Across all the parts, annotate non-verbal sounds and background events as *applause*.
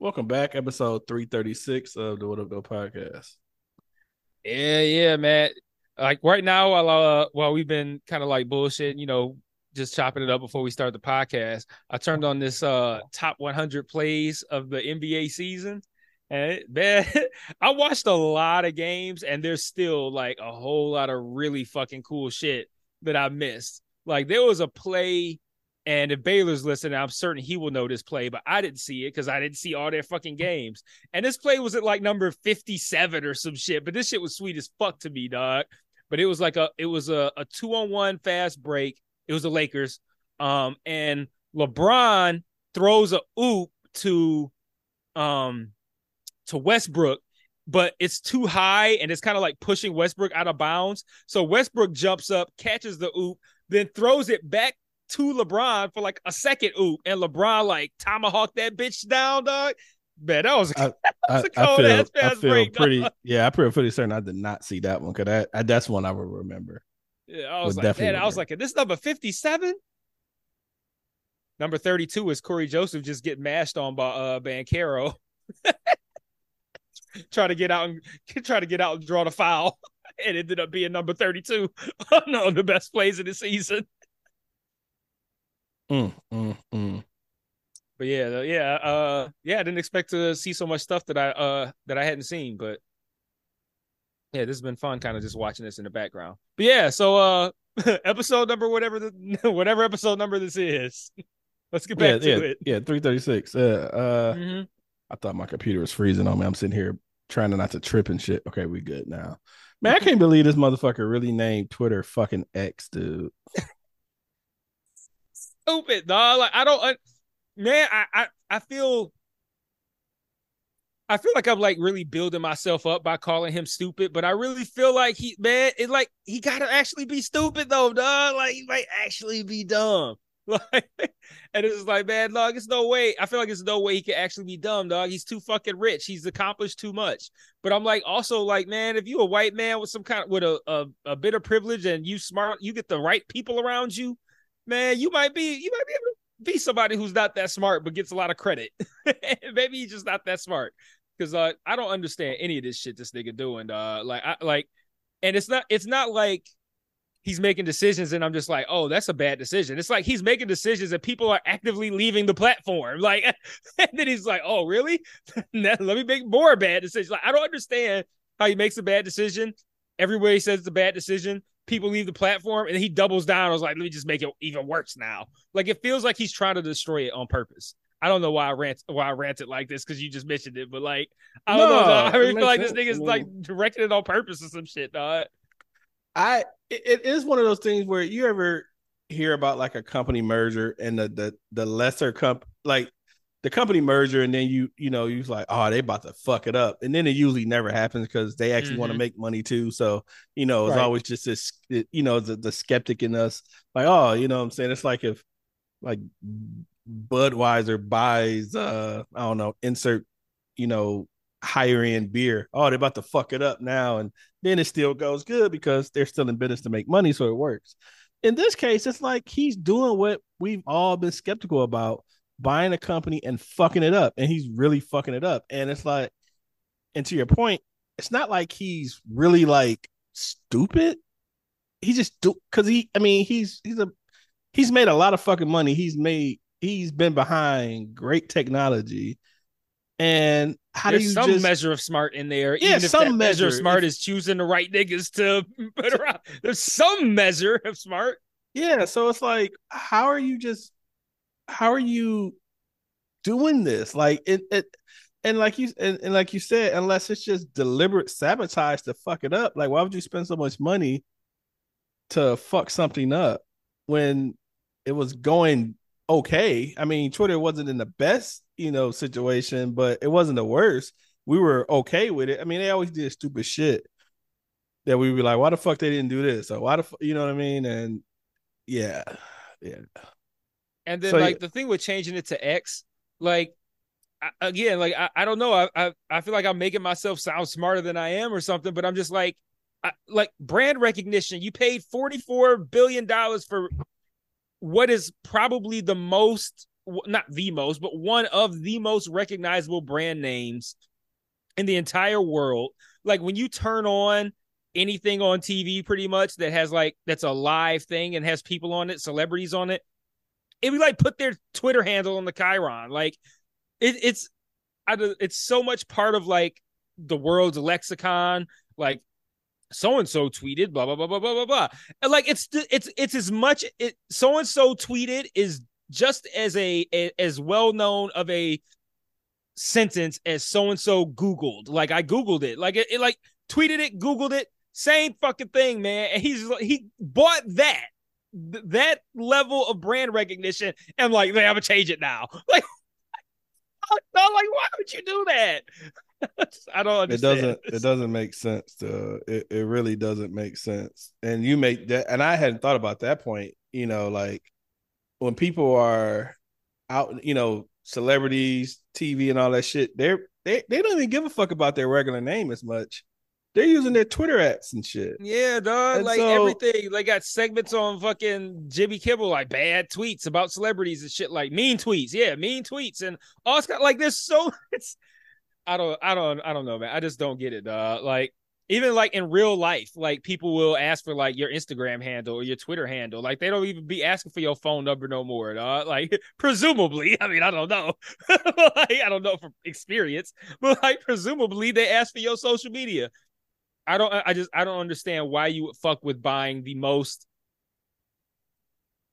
Welcome back, episode 336 of the What Up, Though podcast. Yeah, yeah, man. Like right now, while uh, while we've been kind of like bullshit, you know, just chopping it up before we start the podcast, I turned on this uh top 100 plays of the NBA season, and man, *laughs* I watched a lot of games, and there's still like a whole lot of really fucking cool shit that I missed. Like there was a play and if Baylor's listening, I'm certain he will know this play, but I didn't see it because I didn't see all their fucking games. And this play was at like number 57 or some shit, but this shit was sweet as fuck to me, dog. But it was like a it was a, a two on one fast break. It was the Lakers. Um, and LeBron throws a oop to um to Westbrook, but it's too high and it's kind of like pushing Westbrook out of bounds. So Westbrook jumps up, catches the oop, then throws it back to LeBron for like a second oop, and LeBron like tomahawk that bitch down, dog. Man, that was, I, *laughs* that was a I cold feel, ass I feel break. pretty, dog. yeah, I feel pretty certain I did not see that one because that, I, that's one I will remember. Yeah, I was Would like, definitely man, I was like, this number 57? Number 32 is Cory Joseph just getting mashed on by uh Banchero. *laughs* try to get out and *laughs* try to get out and draw the foul. It ended up being number 32 on the best plays of the season. Mm, mm, mm. But yeah, yeah, uh, yeah, I didn't expect to see so much stuff that I uh that I hadn't seen, but yeah, this has been fun, kind of just watching this in the background. But yeah, so uh, *laughs* episode number whatever the *laughs* whatever episode number this is, *laughs* let's get Yeah, back to yeah, it. yeah, 336. Yeah, uh, Mhm. I thought my computer was freezing on me. I'm sitting here trying not to trip and shit. Okay, we good now. Man, I can't believe this motherfucker really named Twitter fucking X, dude. Stupid, dog. Like I don't, man. I, I I feel. I feel like I'm like really building myself up by calling him stupid, but I really feel like he, man, it like he gotta actually be stupid though, dog. Like he might actually be dumb. *laughs* Like, and it's like, man, dog, it's no way. I feel like it's no way he can actually be dumb, dog. He's too fucking rich. He's accomplished too much. But I'm like, also like, man, if you a white man with some kind of with a, a a bit of privilege and you smart, you get the right people around you, man, you might be you might be able to be somebody who's not that smart but gets a lot of credit. *laughs* Maybe he's just not that smart. Cause uh, I don't understand any of this shit this nigga doing. Uh, like I like, and it's not it's not like he's making decisions and I'm just like, oh, that's a bad decision. It's like he's making decisions and people are actively leaving the platform. *laughs* Like, and then he's like, oh, really? *laughs* Let me make more bad decisions. Like, I don't understand how he makes a bad decision. He says it's a bad decision, people leave the platform and he doubles down. I was like, let me just make it even worse now. Like, it feels like he's trying to destroy it on purpose. I don't know why I rant why I ranted like this because you just mentioned it, but like I don't know. Dog. *laughs* I really feel like makes this sense. nigga's like directing it on purpose or some shit, dog. I it, it is one of those things where you ever hear about like a company merger and the the the lesser comp like the company merger and then you you know you're like oh they about to fuck it up. And then it usually never happens because they actually want to make money too. So you know it's Right. always just this you know the, the skeptic in us like oh you know what I'm saying? It's like if like Budweiser buys uh I don't know insert you know higher end beer. Oh they're about to fuck it up now. And then it still goes good because they're still in business to make money, so it works. In this case, it's like he's doing what we've all been skeptical about buying a company and fucking it up, and he's really fucking it up. And it's like, and to your point, it's not like he's really like stupid. He just do because he, I mean, he's he's a he's made a lot of fucking money. He's made he's been behind great technology. And how do you some just measure of smart in there. Yeah, even if some that measure of smart If- is choosing the right niggas to put around. There's some measure of smart. Yeah, so it's like, how are you just, how are you doing this? Like it, it and like you and, and like you said, unless it's just deliberate sabotage to fuck it up, like why would you spend so much money to fuck something up when it was going okay? I mean, Twitter wasn't in the best you know, situation, but it wasn't the worst. We were okay with it. I mean, they always did stupid shit that we were like, why the fuck they didn't do this? Or why the you know what I mean? And yeah, yeah. And then So, like the thing with changing it to X, like I, again, like I, I don't know, I, I I feel like I'm making myself sound smarter than I am or something, but I'm just like, I, like brand recognition. You paid 44 billion dollars for what is probably the most, not the most, but one of the most recognizable brand names in the entire world. Like when you turn on anything on TV, pretty much that has like that's a live thing and has people on it, celebrities on it, it would like put their Twitter handle on the chyron. Like it, it's, I, it's so much part of like the world's lexicon. Like so and so tweeted blah blah blah blah blah blah blah. Like it's it's it's as much it so and so tweeted is just as a, a as well known of a sentence as so and so googled. Like I googled it. Like it, it like tweeted it, googled it, same fucking thing, man. And he's he bought that th- that level of brand recognition and like, man, I'm gonna change it now. *laughs* Like, no, like, why would you do that? *laughs* I don't understand. it doesn't it doesn't make sense to it, it really doesn't make sense and you make that and i hadn't thought about that point you know like when people are out you know celebrities tv and all that shit they're they, they don't even give a fuck about their regular name as much they're using their twitter apps and shit Yeah, dog. And like so- everything. They got segments on fucking Jimmy Kimmel, like bad tweets about celebrities and shit, like mean tweets. Yeah, mean tweets and kind like there's so *laughs* it's I don't I don't I don't know, man. I just don't get it, dog. Like even like in real life, like people will ask for like your Instagram handle or your Twitter handle. Like they don't even be asking for your phone number no more, dog. Like *laughs* presumably, *laughs* I mean, I don't know. like, I don't know from experience, but like presumably they ask for your social media. I don't I just I don't understand why you would fuck with buying the most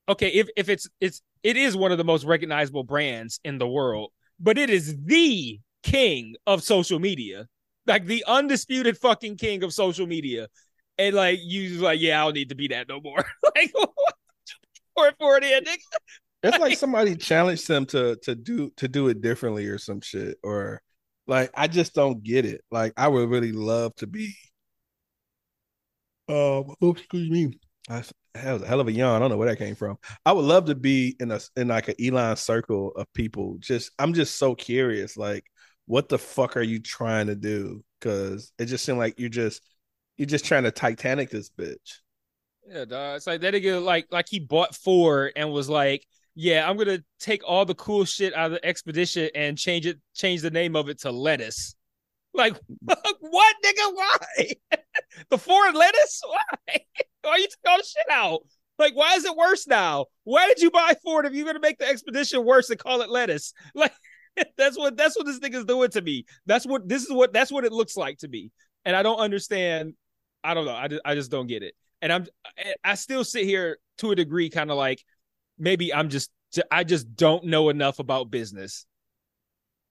Okay, if if it's it's it is one of the most recognizable brands in the world, but it is the king of social media. Like the undisputed fucking king of social media. And like you just like, yeah, I don't need to be that no more. *laughs* like for for it in, nigga. it's like somebody challenged them to to do to do it differently or some shit or like i just don't get it like i would really love to be um oops, excuse me. I, that was a hell of a yawn. I don't know where that came from. I would love to be in a in like an elon circle of people. Just i'm just so curious like what the fuck are you trying to do? Because it just seemed like you're just you're just trying to titanic this bitch. Yeah, dog. It's like that nigga like like he bought Ford and was like, yeah, I'm gonna take all the cool shit out of the expedition and change it, change the name of it to lettuce. Like *laughs* what, nigga? Why? *laughs* the Ford lettuce? *laughs* Why? Why you took all the shit out? Like, why is it worse now? Why did you buy Ford if you're gonna make the expedition worse and call it lettuce? Like that's what that's what this nigga's doing to me. That's what this is what that's what it looks like to me. And I don't understand. I don't know. I just, I just don't get it. And I'm I still sit here to a degree, kind of like maybe I'm just I just don't know enough about business.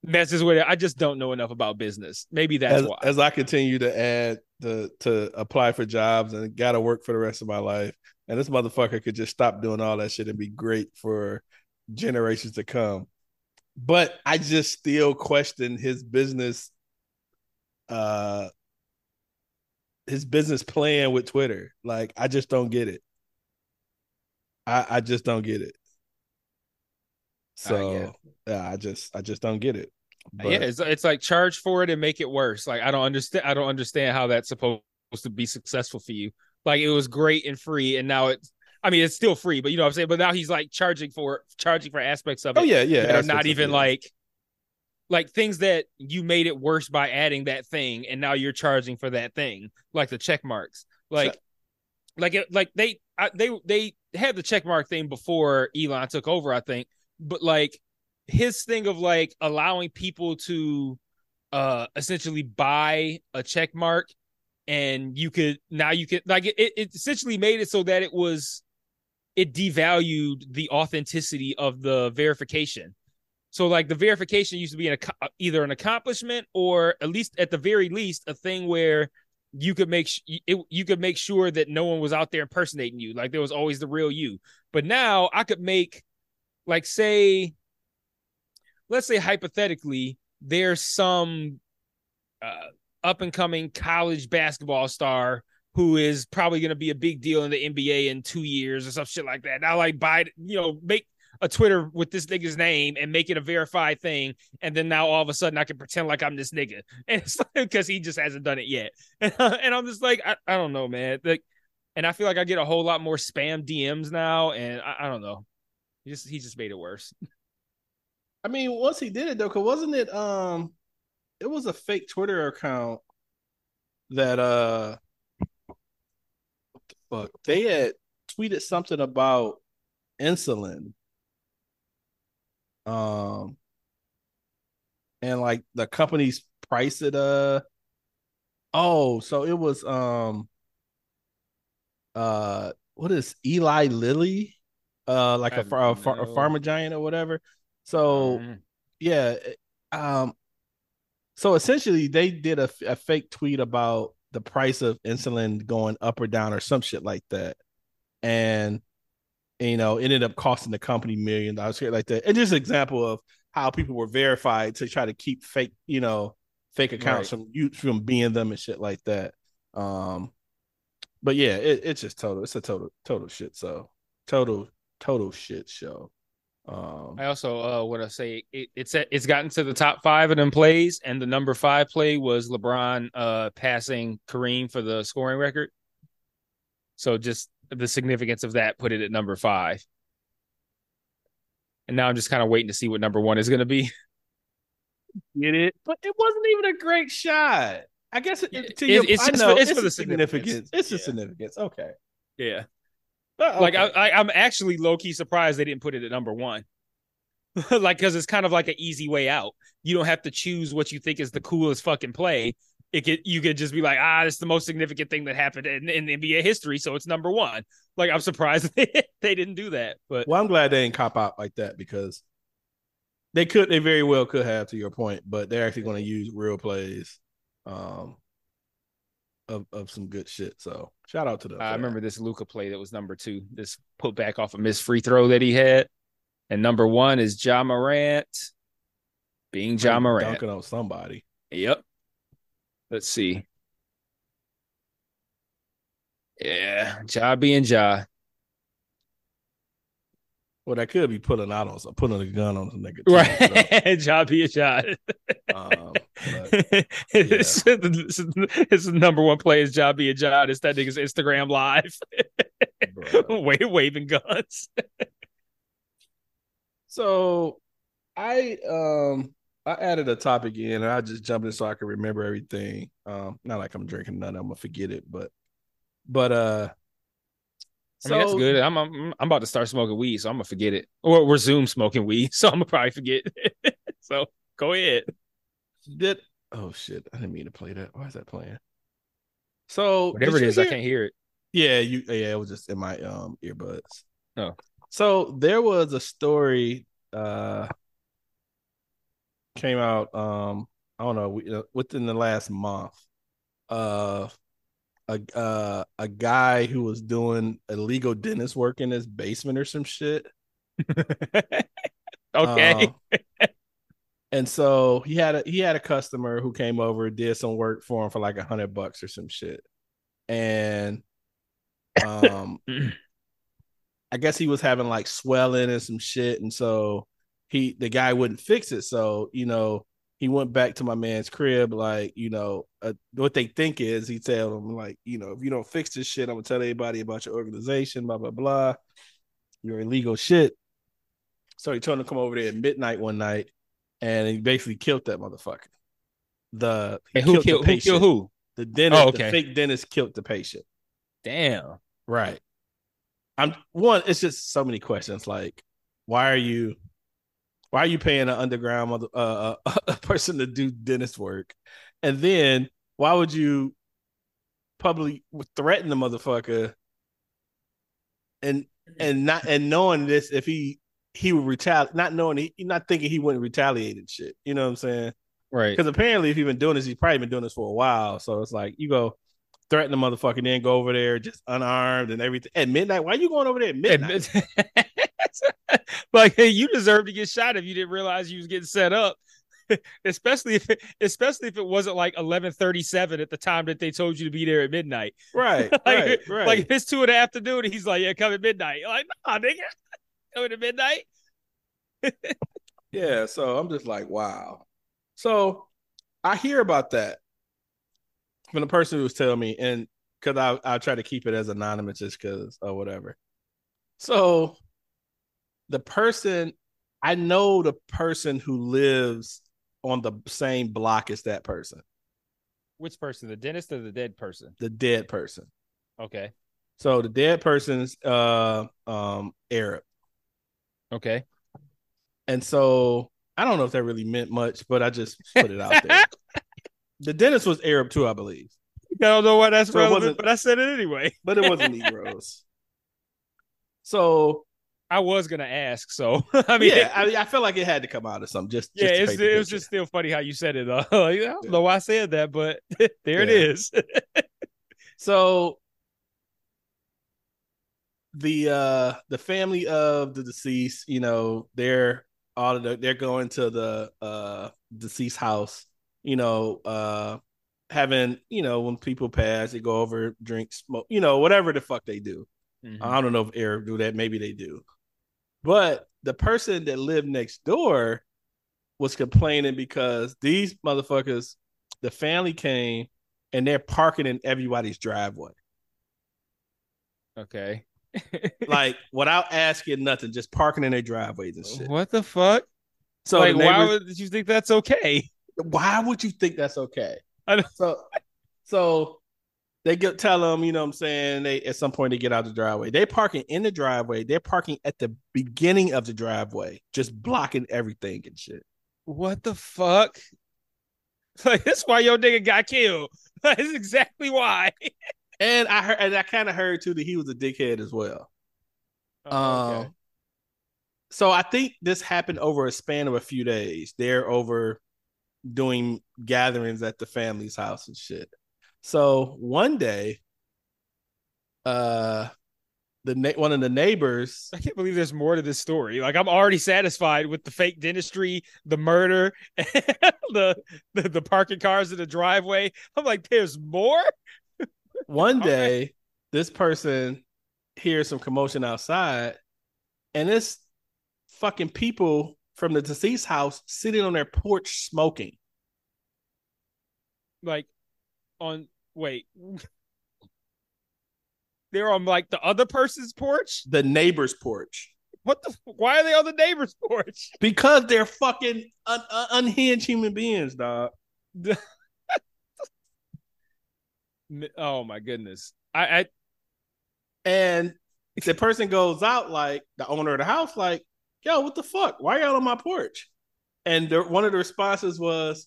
That's just what I just don't know enough about business. Maybe that's as, why. as I continue to add the to apply for jobs and gotta work for the rest of my life. And this motherfucker could just stop doing all that shit and be great for generations to come. But I just still question his business uh his business plan with Twitter. Like I just don't get it. I I just don't get it. So yeah. yeah, I just I just don't get it. But- yeah, it's it's like charge for it and make it worse. Like I don't understand. I don't understand how that's supposed to be successful for you. Like it was great and free, and now it's. I mean, it's still free, but you know what I'm saying. But now he's like charging for charging for aspects of oh, it. Oh yeah, yeah. that are not even like like things that you made it worse by adding that thing and now you're charging for that thing like the check marks like like it like they I, they they had the check mark thing before Elon took over I think but like his thing of like allowing people to uh essentially buy a check mark and you could now you could like it, it essentially made it so that it was it devalued the authenticity of the verification. So like the verification used to be an, either an accomplishment or at least at the very least a thing where you could make sh- it, you could make sure that no one was out there impersonating you. Like there was always the real you. But now i could make like say let's say hypothetically, there's some uh, up and coming college basketball star who is probably going to be a big deal in the NBA in two years or some shit like that. Now, like, buy, you know, make a Twitter with this nigga's name and make it a verified thing. And then now all of a sudden I can pretend like I'm this nigga. *laughs* And it's because he just hasn't done it yet. *laughs* And, and I'm just like, I, I, don't know, man. Like, and I feel like I get a whole lot more spam DMs now. And I, I don't know. He just, he just made it worse. *laughs* I mean, once he did it though, cause wasn't it, um, it was a fake Twitter account that, uh, what the fuck? They had tweeted something about insulin um, and like the company's price it. Uh, oh, so it was um, uh, what is Eli Lilly? Uh, like a, a, a, a pharma giant or whatever. So mm. yeah, um, so essentially they did a, a fake tweet about the price of insulin going up or down or some shit like that, and you know, ended up costing the company million dollars here like that. And just an example of how people were verified to try to keep fake, you know, fake accounts right. from you from being them and shit like that. Um, but yeah, it, it's just total. It's a total total shit. So total total shit show. Um, I also uh, want to say it, it's it's gotten to the top five of them plays, and the number five play was LeBron uh, passing Kareem for the scoring record. So just the significance of that put it at number five. And now I'm just kind of waiting to see what number one is going to be. *laughs* Get it? But it wasn't even a great shot. I guess it, to it, your, it's just know, for, it's, it's for the significance. significance. It's yeah. the significance. Okay. Yeah. Okay. Like I, I, I'm actually low key surprised they didn't put it at number one. *laughs* like because it's kind of like an easy way out. You don't have to choose what you think is the coolest fucking play it could you could just be like, ah, it's the most significant thing that happened in, in NBA history, so it's number one. Like I'm surprised *laughs* they, they didn't do that. But well, I'm glad they didn't cop out like that because they could they very well could have to your point, but they're actually going to use real plays um of of some good shit. So shout out to them. I remember this Luka play that was number two. This put back off a missed free throw that he had. And number one is Ja Morant being Ja Morant. Dunking on somebody. Yep. Let's see. Yeah, Ja being Ja. Well, that could be pulling out on some, pulling a gun on some nigga. Right, so. Ja being Ja. um, but, *laughs* *laughs* it's, it's, the number one play is job be a Ja. It's that nigga's Instagram live, *laughs* wave, waving guns. so, I um I added a topic in and I just jumped in so I can remember everything. Um, not like I'm drinking none, I'm gonna forget it, but but uh so, I mean, that's good. I'm, I'm I'm about to start smoking weed, so I'm gonna forget it. Or resume smoking weed, *laughs* so I'm gonna probably forget. *laughs* so go ahead. Did oh shit, I didn't mean to play that. Why is that playing? So whatever it is, hear... I can't hear it. Yeah, you yeah, it was just in my um earbuds. Oh. So there was a story uh came out um I don't know uh, within the last month uh a uh, a guy who was doing illegal dentist work in his basement or some shit. *laughs* okay. Um, and so he had a he had a customer who came over, did some work for him for like a hundred bucks or some shit. And um *laughs* I guess he was having like swelling and some shit. And so he the guy wouldn't fix it. So, you know, he went back to my man's crib, like, you know, uh, what they think is he tell him, like, you know, if you don't fix this shit, I'm gonna tell everybody about your organization, blah, blah, blah. You're illegal shit. So he told him to come over there at midnight one night and he basically killed that motherfucker. The and who killed, who killed who? The dentist, oh, okay. the fake dentist killed the patient. Damn. Right. I'm one, it's just so many questions. Like, why are you why are you paying an underground mother, uh, uh *laughs* a person to do dentist work? And then why would you publicly threaten the motherfucker and and not and knowing this if he he would retaliate, not knowing he not thinking he wouldn't retaliate and shit. You know what I'm saying? Right. Because apparently, if he's been doing this, he's probably been doing this for a while. So it's like you go threaten the motherfucker, then go over there just unarmed and everything at midnight. Why are you going over there at midnight? *laughs* *laughs* like, hey, you deserve to get shot if you didn't realize you was getting set up. *laughs* especially if it, especially if it wasn't like eleven thirty seven at the time that they told you to be there at midnight. Right, *laughs* like, right, right. like if it's two in the afternoon, he's like, "Yeah, come at midnight." You're like, nah, nigga, coming at midnight. Yeah, so I'm just like, wow. So I hear about that from the person who was telling me, and because I I try to keep it as anonymous just because or whatever. So the person I know the person who lives on the same block as that person, Which person, the dentist or the dead person? the dead person. Okay, So the dead person's uh um Arab. okay. And so I don't know if that really meant much, but I just *laughs* put it out there. the dentist was Arab too, I believe. I don't know why that's So relevant, but I said it anyway. but it wasn't *laughs* Negroes. So I was gonna ask, so *laughs* I mean, yeah, I, I felt like it had to come out of something. Just, yeah, just it's, it was just still funny how you said it. Though. *laughs* I don't Yeah. know why I said that, but *laughs* there it Yeah. is. so the uh the family of the deceased, you know, they're all of the, they're going to the uh deceased house, you know, uh having, you know, when people pass, they go over, drink, smoke, you know, whatever the fuck they do. Mm-hmm. I don't know if Arab do that. Maybe they do. But the person that lived next door was complaining because these motherfuckers, the family came and they're parking in everybody's driveway. okay. *laughs* Like without asking nothing, just parking in their driveways and shit. What the fuck? So like, why would you think that's okay? why would you think that's okay? So, so they get tell them, you know what I'm saying? They at some point they get out the driveway. They parking in the driveway. They're parking at the beginning of the driveway, just blocking everything and shit. What the fuck? *laughs* Like that's why your nigga got killed. *laughs* That's exactly why. *laughs* And I heard, and I kind of heard too that he was a dickhead as well. Oh, okay. Um, so I think this happened over a span of a few days. They're over doing gatherings at the family's house and shit. So one day, uh, the na- one of the neighbors, I can't believe there's more to this story. Like I'm already satisfied with the fake dentistry, the murder, *laughs* the, the the parking cars in the driveway. I'm like, there's more. one *laughs* day, this person hears some commotion outside, and it's fucking people from the deceased house sitting on their porch smoking. Like, on wait, they're on like the other person's porch. The neighbor's porch. What the? Why are they on the neighbor's porch? *laughs* Because they're fucking un- un- unhinged human beings, dog. *laughs* Oh my goodness! I, I And the person goes out like the owner of the house, like, yo, what the fuck? Why are y'all on my porch? And the, one of the responses was,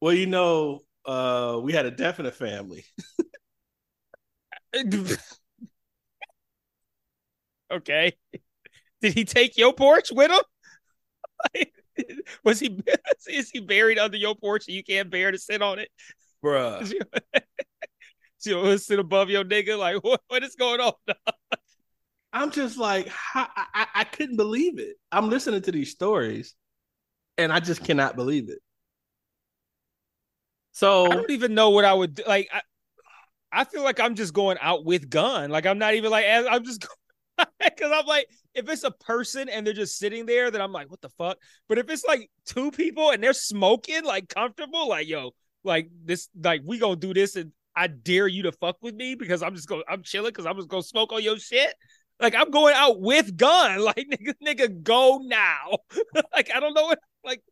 well, you know, uh, we had a death in the family. *laughs* okay. Did he take your porch with him? Like, *laughs* was he *laughs* is he buried under your porch and you can't bear to sit on it? Bruh. you know, sit above your nigga. Like, what, what is going on? I'm just like, I, I, I couldn't believe it. I'm listening to these stories and I just cannot believe it. So I don't even know what I would do. like. I, I feel like I'm just going out with gun. Like I'm not even like I'm just *laughs* because I'm like if it's a person and they're just sitting there, then I'm like, what the fuck? But if it's like two people and they're smoking, like comfortable, like yo, like this, like we gonna do this, and I dare you to fuck with me because I'm just going, I'm chilling because I'm just gonna smoke on your shit. Like I'm going out with gun. *laughs* Like nigga, nigga, go now. *laughs* like I don't know what, like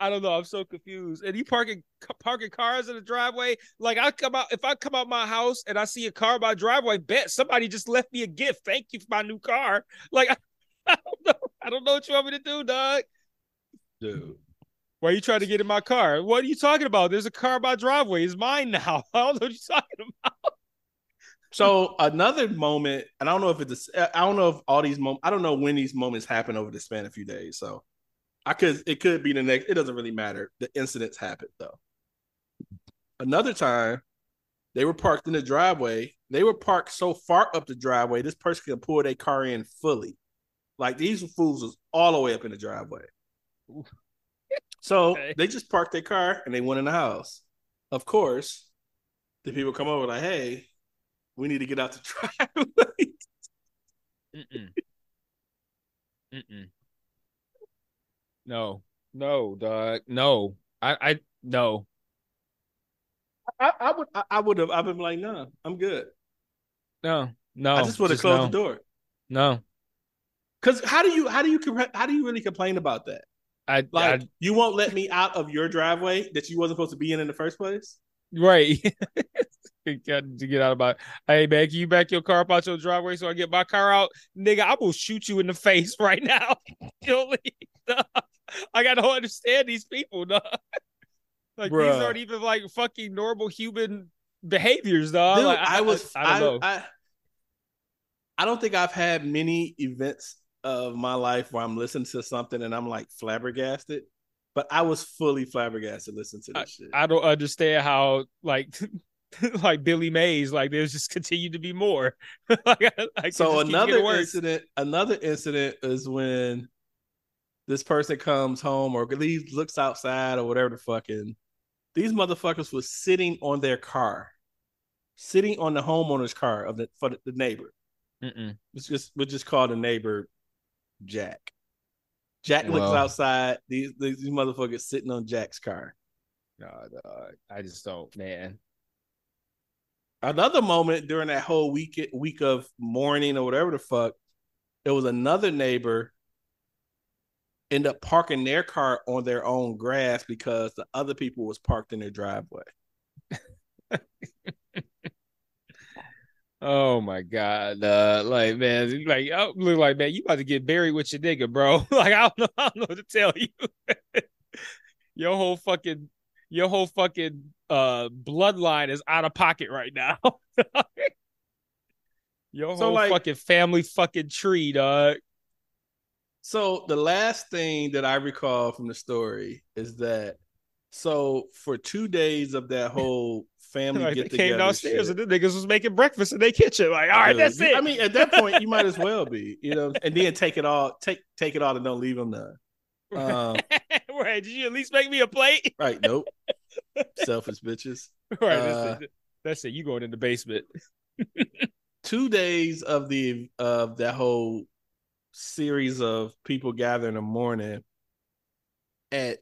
I don't know. I'm so confused. And you parking parking cars in the driveway. Like I come out if I come out my house and I see a car by driveway, bet somebody just left me a gift. Thank you for my new car. *laughs* Like I, *laughs* I don't know. I don't know what you want me to do, dog. dude. Why you trying to get in my car? What are you talking about? There's a car by driveway. It's mine now. *laughs* I don't know what you're talking about. So another moment, and I don't know if it's, I don't know if all these moments, I don't know when these moments happen over the span of a few days. So I could, it could be the next. It doesn't really matter. The incidents happened though. Another time, they were parked in the driveway. They were parked so far up the driveway, this person could pull their car in fully. Like these fools was all the way up in the driveway. So Okay. they just parked their car and they went in the house. Of course, the people come over like, "Hey, we need to get out the *laughs* driveway." Mm-mm. Mm-mm. No, no, dog. No, I, I, no. I, I would, I, would have, I've been like, "No, I'm good." No, no. I just would have closed no. the door. No, Because how do you, how do you, how do you really complain about that? I, Like, I you won't let me out of your driveway that you wasn't supposed to be in in the first place. right. *laughs* Got to get out of my. Hey man, can you back your car up out your driveway so I get my car out, nigga? I will shoot you in the face *laughs* right now. *laughs* *laughs* Dog. I gotta understand these people, dog. *laughs* Like these aren't even like fucking normal human behaviors, dog. Dude, Like, I, was, I, I don't know. I, I don't think I've had many events of my life where I'm listening to something and I'm like flabbergasted, but I was fully flabbergasted listening to this shit. I don't understand how like *laughs* like Billy Mays like there's just continued to be more. like, I, I so another incident, another incident is when this person comes home or leaves, looks outside or whatever the fucking. These motherfuckers was sitting on their car, sitting on the homeowner's car of the for the, neighbor. Mm-mm. It's just we'll just call the neighbor Jack. Jack looks outside. These, these motherfuckers sitting on Jack's car. No, dog. I just don't, man. Another moment during that whole week week of mourning or whatever the fuck, it was another neighbor end up parking their car on their own grass because the other people was parked in their driveway. Oh my god, uh, like man, like I look like man, you about to get buried with your nigga, bro. *laughs* like I don't know, I don't know what to tell you. *laughs* your whole fucking, your whole fucking uh bloodline is out of pocket right now. *laughs* your So, whole like- fucking family fucking tree, dog. So the last thing that I recall from the story is that so for two days of that whole family *laughs* Like, they get came together, downstairs and the niggas was making breakfast in their kitchen. Like, all right, that's it. I mean, at that point, you might as *laughs* well be, you know, and then take it all, take take it all, and don't leave them none. Um, *laughs* right? Did you at least make me a plate? right? Nope. Selfish bitches. right. Uh, that's, it. that's it. You going in the basement? Two days of the of that whole series of people gathering in the morning at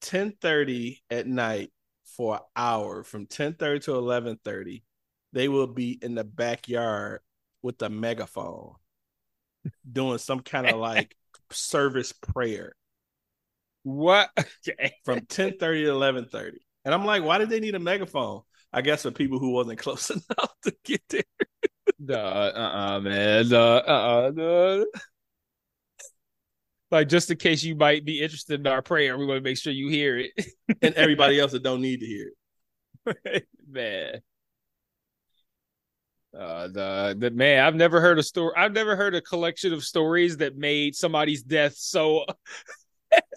ten thirty at night for an hour from ten thirty to eleven thirty. They will be in the backyard with a megaphone doing some kind of like *laughs* service prayer. What? *laughs* From 10 30 to 11 30 and i'm like why did they need a megaphone i guess for people who wasn't *laughs* close enough to get there Duh, uh-uh, man. Uh, uh-uh. Like just in case you might be interested in our prayer, we want to make sure you hear it. and everybody else that don't need to hear it *laughs* man. Uh, the the man, I've never heard a story. I've never heard a collection of stories that made somebody's death so *laughs*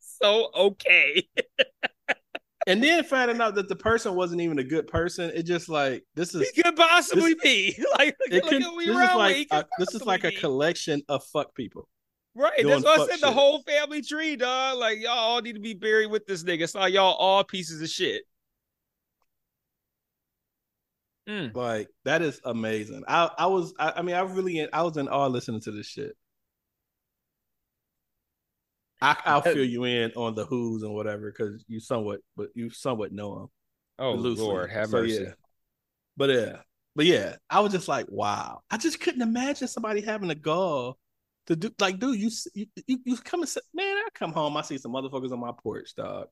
so okay. *laughs* and then finding out that the person wasn't even a good person it just like this is He could possibly be *laughs* like it could, at this is around like could a, this is like a possibly be. collection of fuck people Right. That's why I fuck said the whole family tree, dog. Like y'all all need to be buried with this nigga. It's like y'all all pieces of shit. Mm. like that is amazing i i was i, I mean i really i was in awe listening to this shit I, I'll fill you in on the who's and whatever because you somewhat, but you somewhat know them. Oh loosely. Lord, have So, mercy. yeah. But yeah, but yeah, I was just like, wow. I just couldn't imagine somebody having a gall to do like, dude, you you you, you come and say, man, I come home, I see some motherfuckers on my porch, dog.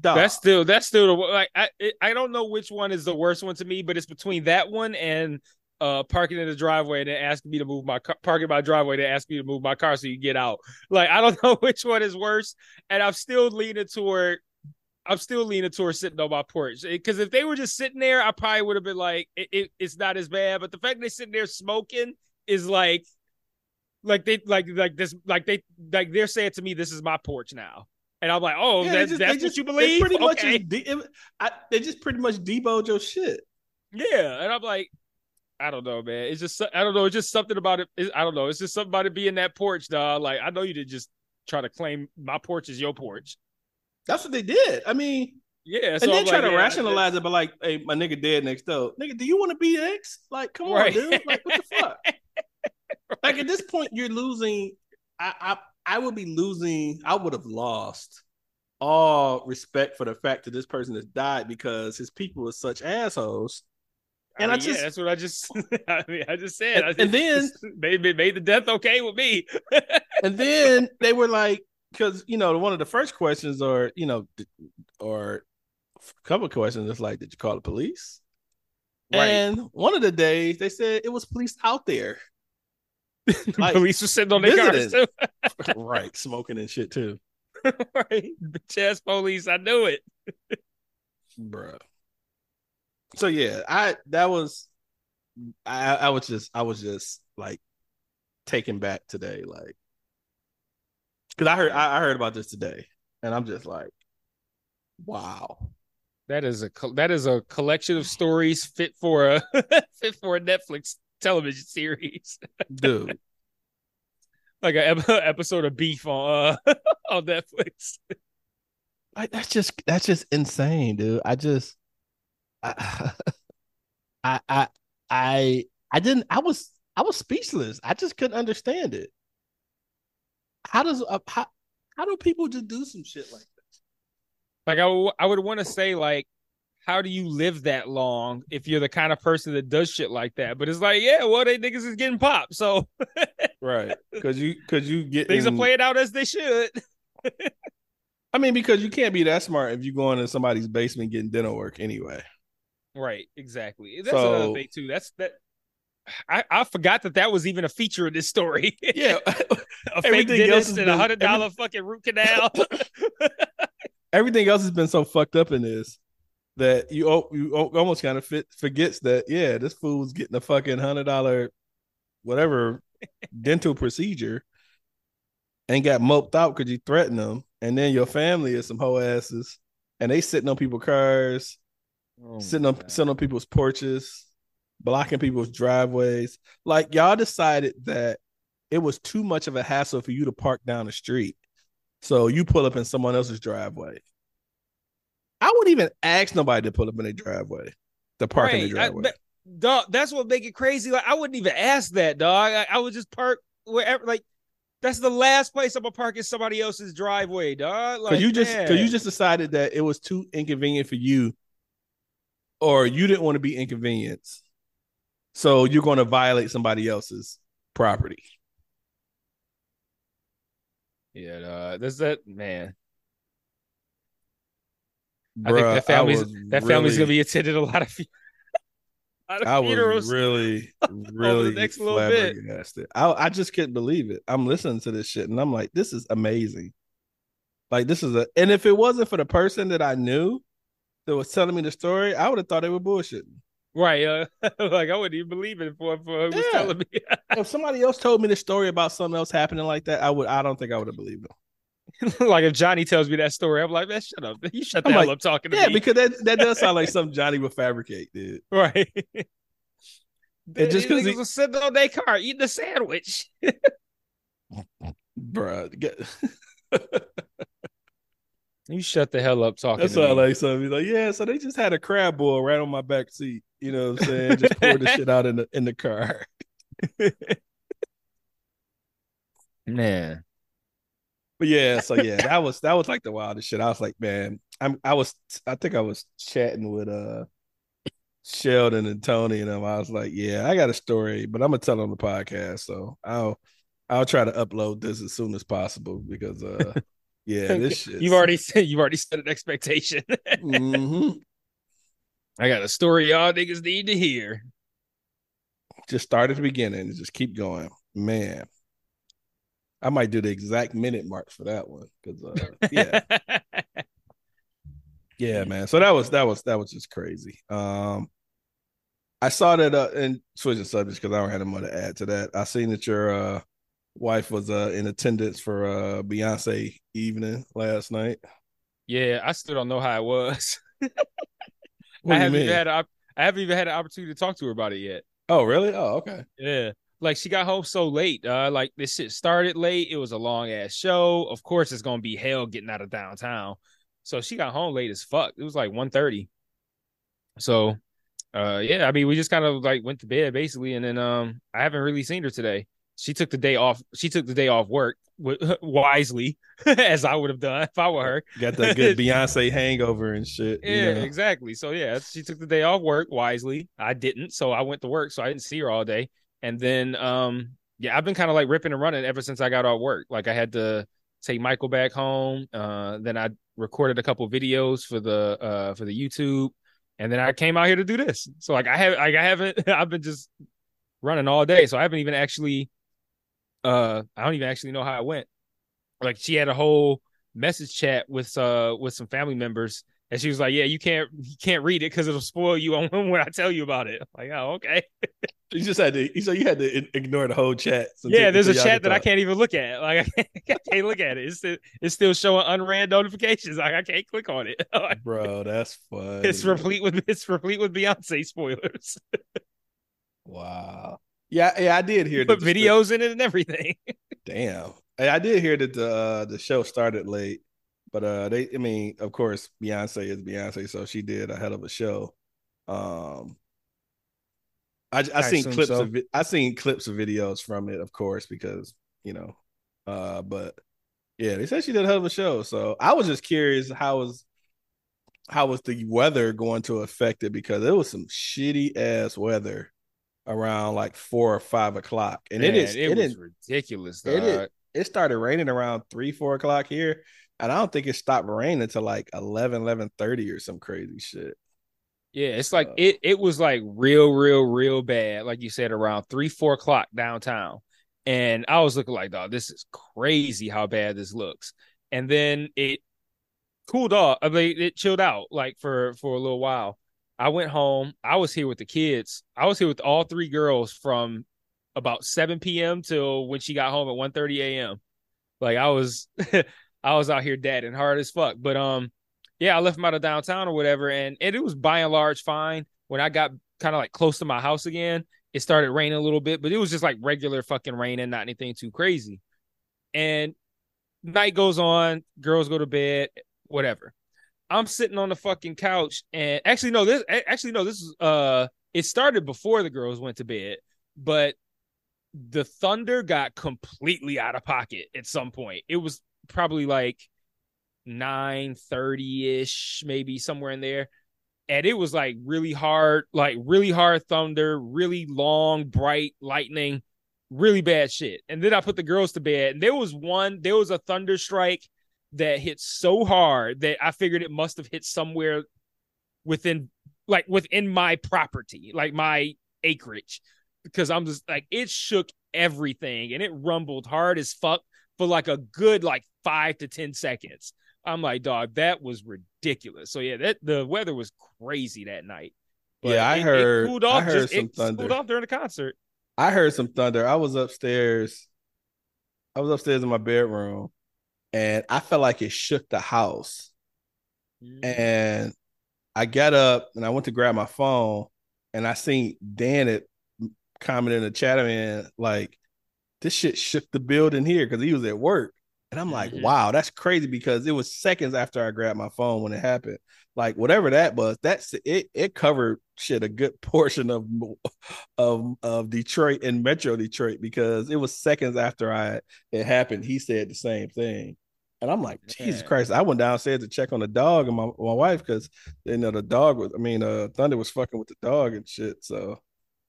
Dog. That's still that's still the like I it, I don't know which one is the worst one to me, but it's between that one and uh parking in the driveway and then asking me to move my car parking my driveway to ask me to move my car so you get out. Like I don't *laughs* know which one is worse, and I'm still leaning toward I'm still leaning toward sitting on my porch because if they were just sitting there, I probably would have been like, it, it, it's not as bad. But the fact they're sitting there smoking is like, like they like like this like they like they're saying to me, this is my porch now, and I'm like, oh, Yeah, that, just- that's just- what you they believe? Pretty much, Okay. is de- I, they just pretty much deboed your shit. Yeah, and I'm like, I don't know, man. It's just I don't know. It's just something about it. It's, I don't know. It's just something about it being that porch, dog. Like I know you did just try to claim my porch is your porch. That's what they did. I mean, Yeah, and then I'm try like, to yeah, rationalize it, but like, hey, my nigga dead next door. Nigga, do you want to be ex? Like, come Right. on, dude. Like, what the fuck? *laughs* Like at this point, you're losing. I, I I would be losing. I would have lost all respect for the fact that this person has died because his people are such assholes. And I I just- yeah, that's what I just *laughs* I mean I just said. And- I and then- *laughs* made made the death okay with me. *laughs* And then they were like, because you know, one of the first questions, or you know, or a couple of questions, is like, did you call the police? Right. And one of the days they said it was police out there. Like, Police were sitting on their cars too. right, smoking and shit too, right. Bitch ass police. I knew it. bruh. So yeah, I that was, I I was just I was just like taken back today, like, because I heard I, I heard about this today, and I'm just like, wow. That is a that is a collection of stories fit for a *laughs* fit for a Netflix television series, *laughs* dude. like an *laughs* episode of Beef on uh, on Netflix. Like that's just that's just insane, dude. I just I *laughs* I I I I didn't I was I was speechless. I just couldn't understand it. How does uh, how how do people just do some shit like this? Like I, w- I would want to say like, how do you live that long if you're the kind of person that does shit like that? But it's like, yeah, well, they niggas is getting popped, so *laughs* Right. Cause you cause you get things are playing out as they should. *laughs* I mean, because you can't be that smart if you go into somebody's basement getting dinner work anyway. Right, exactly. That's So- another thing too. That's that. I, I forgot that that was even a feature of this story. *laughs* Yeah. a fake dentist and a hundred dollar fucking root canal. *laughs* *laughs* Everything else has been so fucked up in this that you oh, you oh, almost kind of fit, forgets that yeah, this fool's getting a fucking hundred dollar whatever dental procedure and got moped out because you threatened them, and then your family is some hoe asses, and they sitting on people's cars, Oh sitting on sitting on people's porches, blocking people's driveways. Like y'all decided that it was too much of a hassle for you to park down the street, so you pull up in someone else's driveway. I wouldn't even ask nobody to pull up in their driveway, to park in their Right, I- driveway. but- dog, that's what make it crazy. Like I wouldn't even ask that, dog. I, I would just park wherever. Like that's the last place I'm gonna park in somebody else's driveway, dog. Like you just because you just decided that it was too inconvenient for you, or you didn't want to be inconvenienced, so you're going to violate somebody else's property. yeah. That's that man. I think that family's that family's really- gonna be attended a lot of, *laughs* a lot of I funerals. was really, *laughs* really next little bit. I I just couldn't believe it. I'm listening to this shit and I'm like, this is amazing. Like this is a, and if it wasn't for the person that I knew that was telling me the story, I would have thought they were bullshitting. right? Uh, *laughs* like I wouldn't even believe it for for who was telling me. *laughs* if somebody else told me the story about something else happening like that, I would. I don't think I would have believed them. *laughs* like if Johnny tells me that story, I'm like, man, shut up. You shut the I'm hell like, up talking to Yeah, me. because that that does sound like something Johnny would fabricate, dude. right. And just 'cause These he- was sitting on their car eating a sandwich. Bruh, You shut the hell up talking That's to all me. like something. He's like, yeah, so they just had a crab boil right on my back seat. You know what I'm saying? Just poured the shit out in the in the car. *laughs* *laughs* Man. But yeah, so yeah, that was that was like the wildest shit. I was like, man, I'm I was I think I was chatting with uh Sheldon and Tony and them. I was like, yeah, I got a story, but I'm gonna tell on the podcast. So I'll I'll try to upload this as soon as possible because uh *laughs* yeah, *laughs* this shit. You've already said you've already set an expectation. *laughs* hmm I got a story y'all niggas need to hear. just start at the beginning and just keep going. Man. I might do the exact minute mark for that one because uh, yeah, *laughs* yeah, man. So that was that was that was just crazy. Um, I saw that uh, and switching subjects because I don't have more to add to that. I seen that your uh wife was uh in attendance for uh Beyonce evening last night. yeah, I still don't know how it was. *laughs* I haven't even had a, I haven't even had an opportunity to talk to her about it yet. Oh, really? Oh, okay. Yeah. Like she got home so late. Uh, like this shit started late. It was a long ass show. Of course, it's gonna be hell getting out of downtown. So she got home late as fuck. It was like 1.30. So uh yeah, I mean we just kind of like went to bed basically, and then um I haven't really seen her today. She took the day off. She took the day off work *laughs* wisely, *laughs* as I would have done if I were her. Got that good *laughs* Beyonce hangover and shit. Yeah, you know? exactly. So yeah, she took the day off work wisely. I didn't, so I went to work, so I didn't see her all day. And then um yeah, I've been kind of like ripping and running ever since I got off work. Like I had to take Michael back home. Uh, then I recorded a couple videos for the uh for the YouTube, and then I came out here to do this. So like I have like I haven't I've been just running all day, so I haven't even actually uh I don't even actually know how it went. Like she had a whole message chat with uh with some family members and she was like, "Yeah, you can't you can't read it because it'll spoil you on *laughs* when I tell you about it." I'm like, oh, okay. you just had to. So you had to ignore the whole chat. So yeah, there's a chat that talk. I can't even look at. Like I *laughs* can't, I can't look at it. It's still, it's still showing unread notifications. Like I can't click on it. *laughs* Bro, that's fun. It's replete with it's replete with Beyonce spoilers. wow. Yeah, yeah, I did hear. Put videos in it and everything. *laughs* Damn, I did hear that the uh, the show started late, but uh, they, I mean, of course, Beyonce is Beyonce, so she did a hell of a show. Um, I I, I seen clips so. of I seen clips of videos from it, of course, because you know, uh, but yeah, they said she did a hell of a show. So I was just curious how was how was the weather going to affect it because it was some shitty ass weather around like four or five o'clock, and Man, it is it, it was is, ridiculous. Dog. It is, it started raining around three four o'clock here, and I don't think it stopped raining until like 11, 11 30 or some crazy shit. Yeah, it's like uh, it it was like real, real, real bad. Like you said, around three, four o'clock downtown. And I was looking like, dog, this is crazy how bad this looks. And then it cooled off. I mean, it chilled out like for for a little while. I went home. I was here with the kids. I was here with all three girls from about 7 p.m. till when she got home at 1 30 a.m. Like I was *laughs* I was out here dead and hard as fuck. But um yeah, I left them out of downtown or whatever, and, and it was by and large fine. When I got kind of like close to my house again, it started raining a little bit, but it was just like regular fucking rain and not anything too crazy. And night goes on, girls go to bed, whatever. I'm sitting on the fucking couch and actually no this actually no this is uh it started before the girls went to bed, but the thunder got completely out of pocket at some point. It was probably like 9:30ish, maybe somewhere in there. And it was like really hard, like really hard thunder, really long, bright lightning, really bad shit. And then I put the girls to bed. And there was one, there was a thunder strike that hit so hard that I figured it must have hit somewhere within like within my property, like my acreage. Because I'm just like it shook everything and it rumbled hard as fuck for like a good like five to ten seconds. I'm like, dog, that was ridiculous. So yeah, that the weather was crazy that night. But yeah, I it, heard. It cooled off. I heard just, some thunder. Cooled off during the concert. I heard some thunder. I was upstairs. I was upstairs in my bedroom, and I felt like it shook the house. Mm. And I got up and I went to grab my phone, and I seen Dan it comment in the chat man like this shit shook the building here because he was at work. And I'm like, mm-hmm. wow, that's crazy because it was seconds after I grabbed my phone when it happened. Like whatever that was, that's it. It covered shit a good *laughs* portion of of of Detroit and Metro Detroit because it was seconds after I it happened. He said the same thing. And I'm like, Jesus yeah. Christ! I went downstairs to check on the dog and my, my wife because you know the dog was. I mean, uh, Thunder was fucking with the dog and shit. So,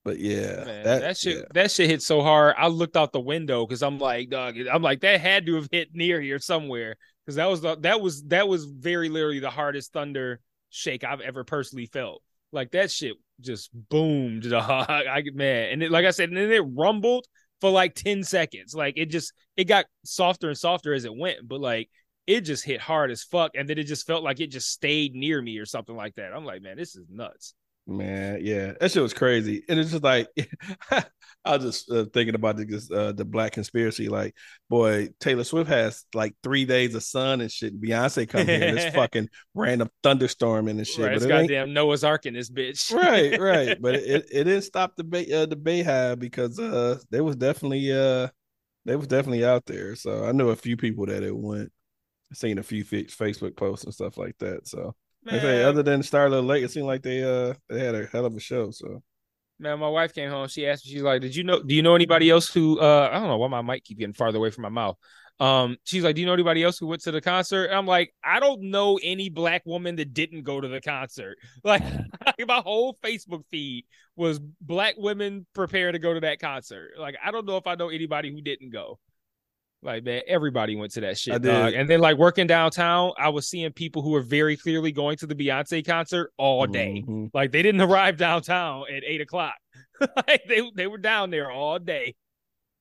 but yeah, Man, that, that shit yeah. that shit hit so hard. I looked out the window because I'm like, dog. I'm like that had to have hit near here somewhere because that was the that was that was very literally the hardest thunder shake I've ever personally felt. Like that shit just boomed. *laughs* I get mad, and it, like I said, and then it rumbled for like 10 seconds. Like it just it got softer and softer as it went, but like it just hit hard as fuck. And then it just felt like it just stayed near me or something like that. I'm like, man, this is nuts. Man, yeah, that shit was crazy, and it's just like *laughs* I was just uh, thinking about this uh, the black conspiracy. Like, boy, Taylor Swift has like three days of sun and shit. Beyonce come here, and it's *laughs* fucking random thunderstorming and shit. Right, but it's it ain't- goddamn Noah's Ark in this bitch. right, *laughs* right. But it, it didn't stop the Bay uh, the BeyHive because uh they was definitely uh they was definitely out there. So I knew a few people that it went. Seen a few fa- Facebook posts and stuff like that. So like I say, other than Starlit Lake, it seemed like they uh they had a hell of a show. So Man, my wife came home. She asked me, she's like, Did you know do you know anybody else who uh I don't know why my mic keep getting farther away from my mouth. Um, she's like, Do you know anybody else who went to the concert? And I'm like, I don't know any black woman that didn't go to the concert. *laughs* Like, *laughs* my whole Facebook feed was black women prepare to go to that concert. Like, I don't know if I know anybody who didn't go. Like man, everybody went to that shit. Dog. And then like working downtown, I was seeing people who were very clearly going to the Beyonce concert all day. Mhm. Like they didn't *laughs* arrive downtown at eight o'clock. *laughs* like they they were down there all day.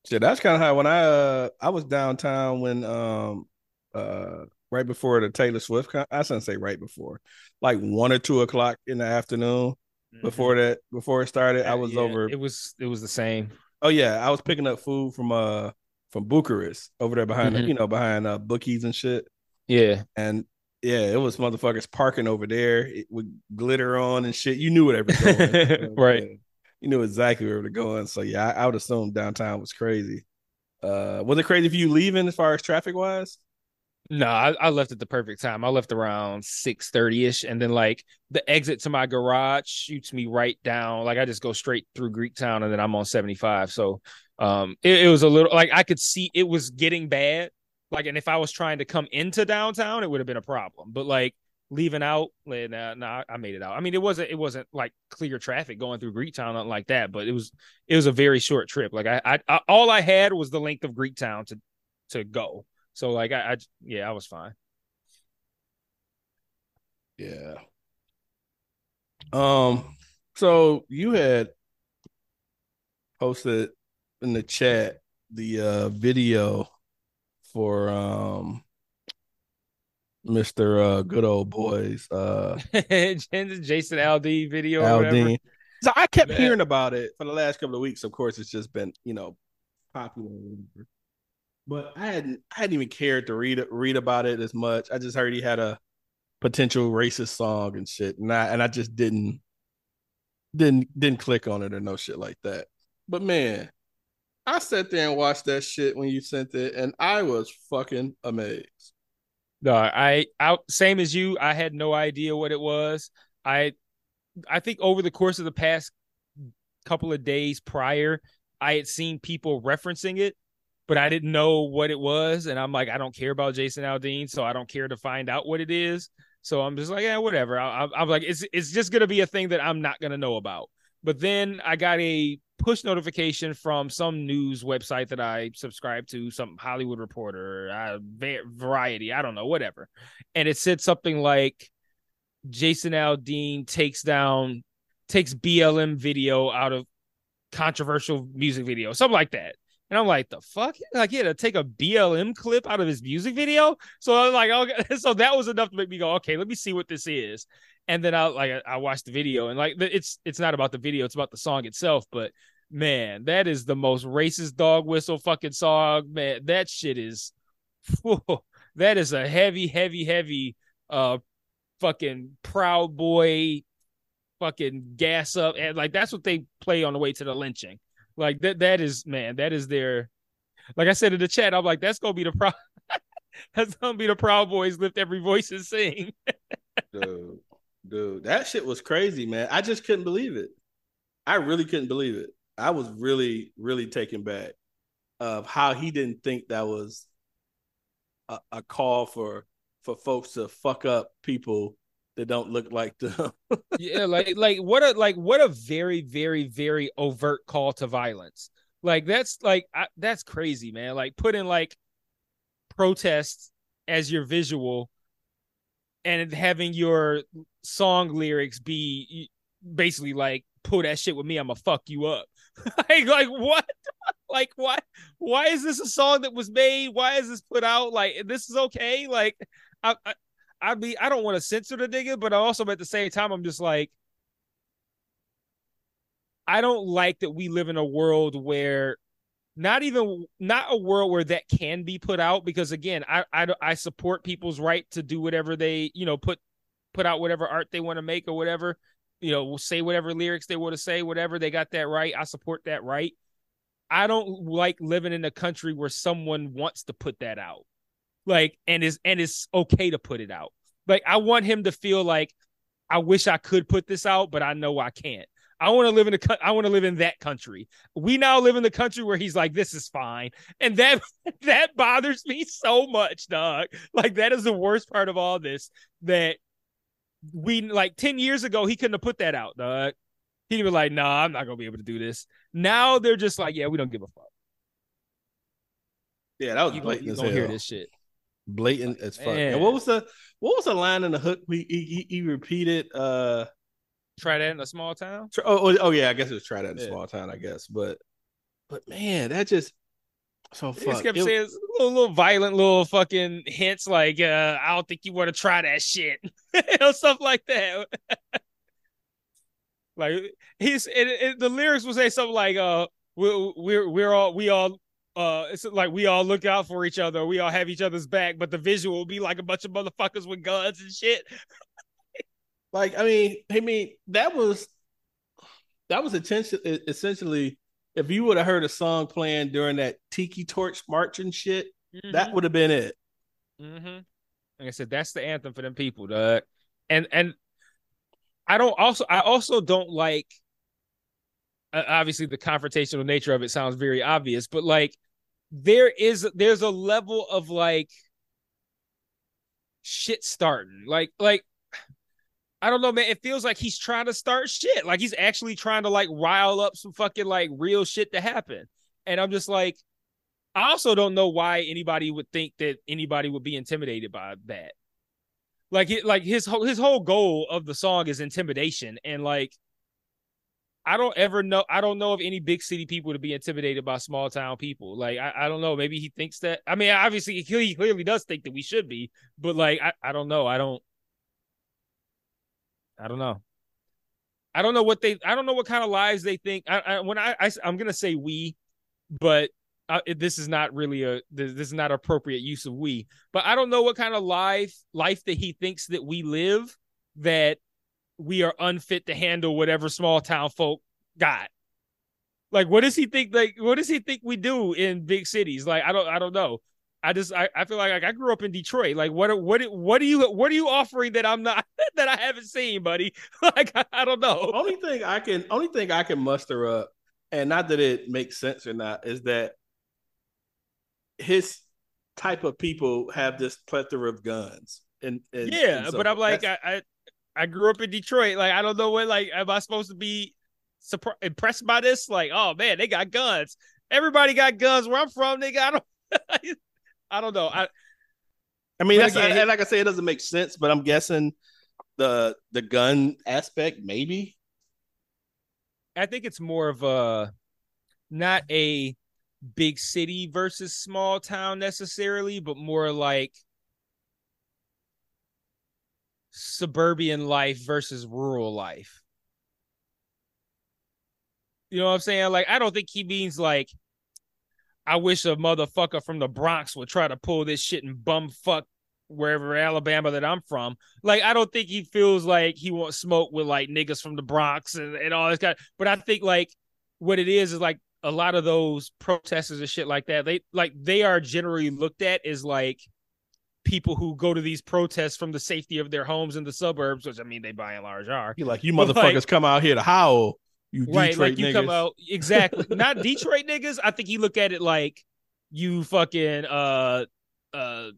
Shit, that's kind of how when I uh I was downtown when um uh right before the Taylor Swift con- I shouldn't say right before, like one or two o'clock in the afternoon before that before it started. I was Mm-hmm. Yeah, over. It was it was the same. Oh yeah, I was picking up food from uh from Bucharest over there behind Mhm. you know behind uh bookies and shit, Yeah. and yeah, it was motherfuckers parking over there it, with glitter on and shit. You knew where they were going, *laughs* Right. Yeah. You knew exactly where they were going. So yeah, I, I would assume downtown was crazy. Uh, was it crazy for you leaving as far as traffic wise? No, I, I left at the perfect time. I left around six thirty ish, and then like the exit to my garage shoots me right down. Like I just go straight through Greektown, and then I'm on seventy five. So, um, it, it was a little like I could see it was getting bad. Like, and if I was trying to come into downtown, it would have been a problem. But like leaving out, like, nah, nah, I made it out. I mean, it wasn't it wasn't like clear traffic going through Greektown, nothing like that. But it was it was a very short trip. Like I, I, I all I had was the length of Greektown to to go. So like I, I yeah, I was fine. Yeah. Um. So you had posted in the chat the uh video for um Mr. Uh Good Old Boys uh *laughs* Jason Aldean video or whatever. Aldean. So I kept Man. hearing about it for the last couple of weeks. Of course, it's just been, you know, popular. But I hadn't I hadn't even cared to read read about it as much. I just heard he had a potential racist song and shit. And I and I just didn't didn't didn't click on it or no shit like that. But man, I sat there and watched that shit when you sent it, and I was fucking amazed. No, I out same as you. I had no idea what it was. I I think over the course of the past couple of days prior, I had seen people referencing it, but I didn't know what it was. And I'm like, I don't care about Jason Aldean, so I don't care to find out what it is. So I'm just like, yeah, whatever. I, I'm like, it's it's just gonna be a thing that I'm not gonna know about. But then I got a push notification from some news website that I subscribe to, some Hollywood Reporter, uh, Variety, I don't know, whatever. And it said something like Jason Aldean takes down, takes BLM video out of controversial music video, something like that. And I'm like, the fuck? Like, yeah, to take a BLM clip out of his music video. So I'm like, okay, *laughs* so that was enough to make me go, okay, let me see what this is. And then I like I watched the video, and like it's it's not about the video, it's about the song itself. But man, that is the most racist dog whistle fucking song. Man, that shit is, that is a heavy, heavy, heavy, uh, fucking proud boy, fucking gas up, and like that's what they play on the way to the lynching. Like that, that is man, that is their. Like I said in the chat, I'm like, that's gonna be the pro. *laughs* that's gonna be the Proud Boys lift every voice and sing. Dude, dude, that shit was crazy, man. I just couldn't believe it. I really couldn't believe it. I was really, really taken back of how he didn't think that was a, a call for for folks to fuck up people that don't look like them. *laughs* yeah, like like what a like what a very very very overt call to violence. Like that's like I, that's crazy, man. Like putting like protest as your visual and having your song lyrics be basically like pull that shit with me, I'm gonna fuck you up. *laughs* like like what? *laughs* like what? Why is this a song that was made? Why is this put out? Like this is okay? Like I I I be I don't want to censor the nigga, but also at the same time I'm just like I don't like that we live in a world where not even not a world where that can be put out because again I, I i support people's right to do whatever they you know put put out whatever art they want to make or whatever you know say whatever lyrics they want to say whatever they got that right i support that right. I don't like living in a country where someone wants to put that out like and is and it's okay to put it out like i want him to feel like i wish i could put this out but i know i can't I want to live in a I want to live in that country. We now live in the country where he's like, this is fine, and that *laughs* that bothers me so much, dog. Like that is the worst part of all this. That we like ten years ago he couldn't have put that out, dog. He'd be like, nah, I'm not gonna be able to do this. Now they're just like, yeah, we don't give a fuck. Yeah, that was You don't, you hell. hear this shit. Blatant as fuck. Man. And what was the what was the line in the hook? We he, he, he repeated. Uh, Try that in a small town. tr- oh, oh, oh yeah, I guess it was try that in a small town. I guess, but but man, that just so He just fuck. kept It- saying little, little violent little fucking hints like, uh, I don't think you want to try that shit. *laughs* or know, stuff like that. *laughs* like he's it, it, the lyrics will say something like, uh, we're we're we're all we all uh it's like we all look out for each other, we all have each other's back, but the visual will be like a bunch of motherfuckers with guns and shit. *laughs* Like, I mean, I mean, that was that was essentially essentially if you would have heard a song playing during that tiki torch march and shit, that would have been it. Mm-hmm. Like I said, that's the anthem for them people, dog. And and I don't also I also don't like. Obviously, the confrontational nature of it sounds very obvious, but like there is there's a level of like shit starting, like like. I don't know, man. It feels like he's trying to start shit. Like he's actually trying to like rile up some fucking like real shit to happen. And I'm just like, I also don't know why anybody would think that anybody would be intimidated by that. Like it, like his whole his whole goal of the song is intimidation, and like I don't ever know. I don't know of any big city people to be intimidated by small town people. Like I, I don't know. Maybe he thinks that. I mean, obviously he clearly, does think that we should be, but like I, I don't know. I don't. I don't know. I don't know what they. I don't know what kind of lives they think. I, I when I, I I'm gonna say we, but uh, this is not really a this, this is not appropriate use of we but i don't know what kind of life life that he thinks that we live that we are unfit to handle whatever small town folk got. Like what does he think like what does he think we do in big cities? Like i don't i don't know. I just i, I feel like, like i grew up in detroit. Like what what what are you what are you offering that i'm not *laughs* that i haven't seen buddy? *laughs* Like i, I don't know. Only thing I can only thing I can muster up, and not that it makes sense or not, is that his type of people have this plethora of guns. And, and yeah, and so but I'm like, I, I I grew up in Detroit. Like, I don't know what. Like, am I supposed to be surpri- impressed by this? Like, oh man, they got guns. Everybody got guns where I'm from. They got. *laughs* I don't know. I I mean, But that's again, and like I say, it doesn't make sense, but I'm guessing the the gun aspect maybe. I think it's more of a not a big city versus small town necessarily, but more like suburban life versus rural life. You know what I'm saying? Like, I don't think he means like, I wish a motherfucker from the Bronx would try to pull this shit and bum fuck wherever Alabama that I'm from. Like, I don't think he feels like he wants smoke with like niggas from the Bronx and, and all this kind. Of, but I think like what it is is like a lot of those protesters and shit like that. They like they are generally looked at as like people who go to these protests from the safety of their homes in the suburbs, which I mean they by and large are. You're like, *laughs* you motherfuckers like- come out here to howl. You right Detroit like you niggas. come out exactly not detroit niggas i think he look at it like you fucking uh uh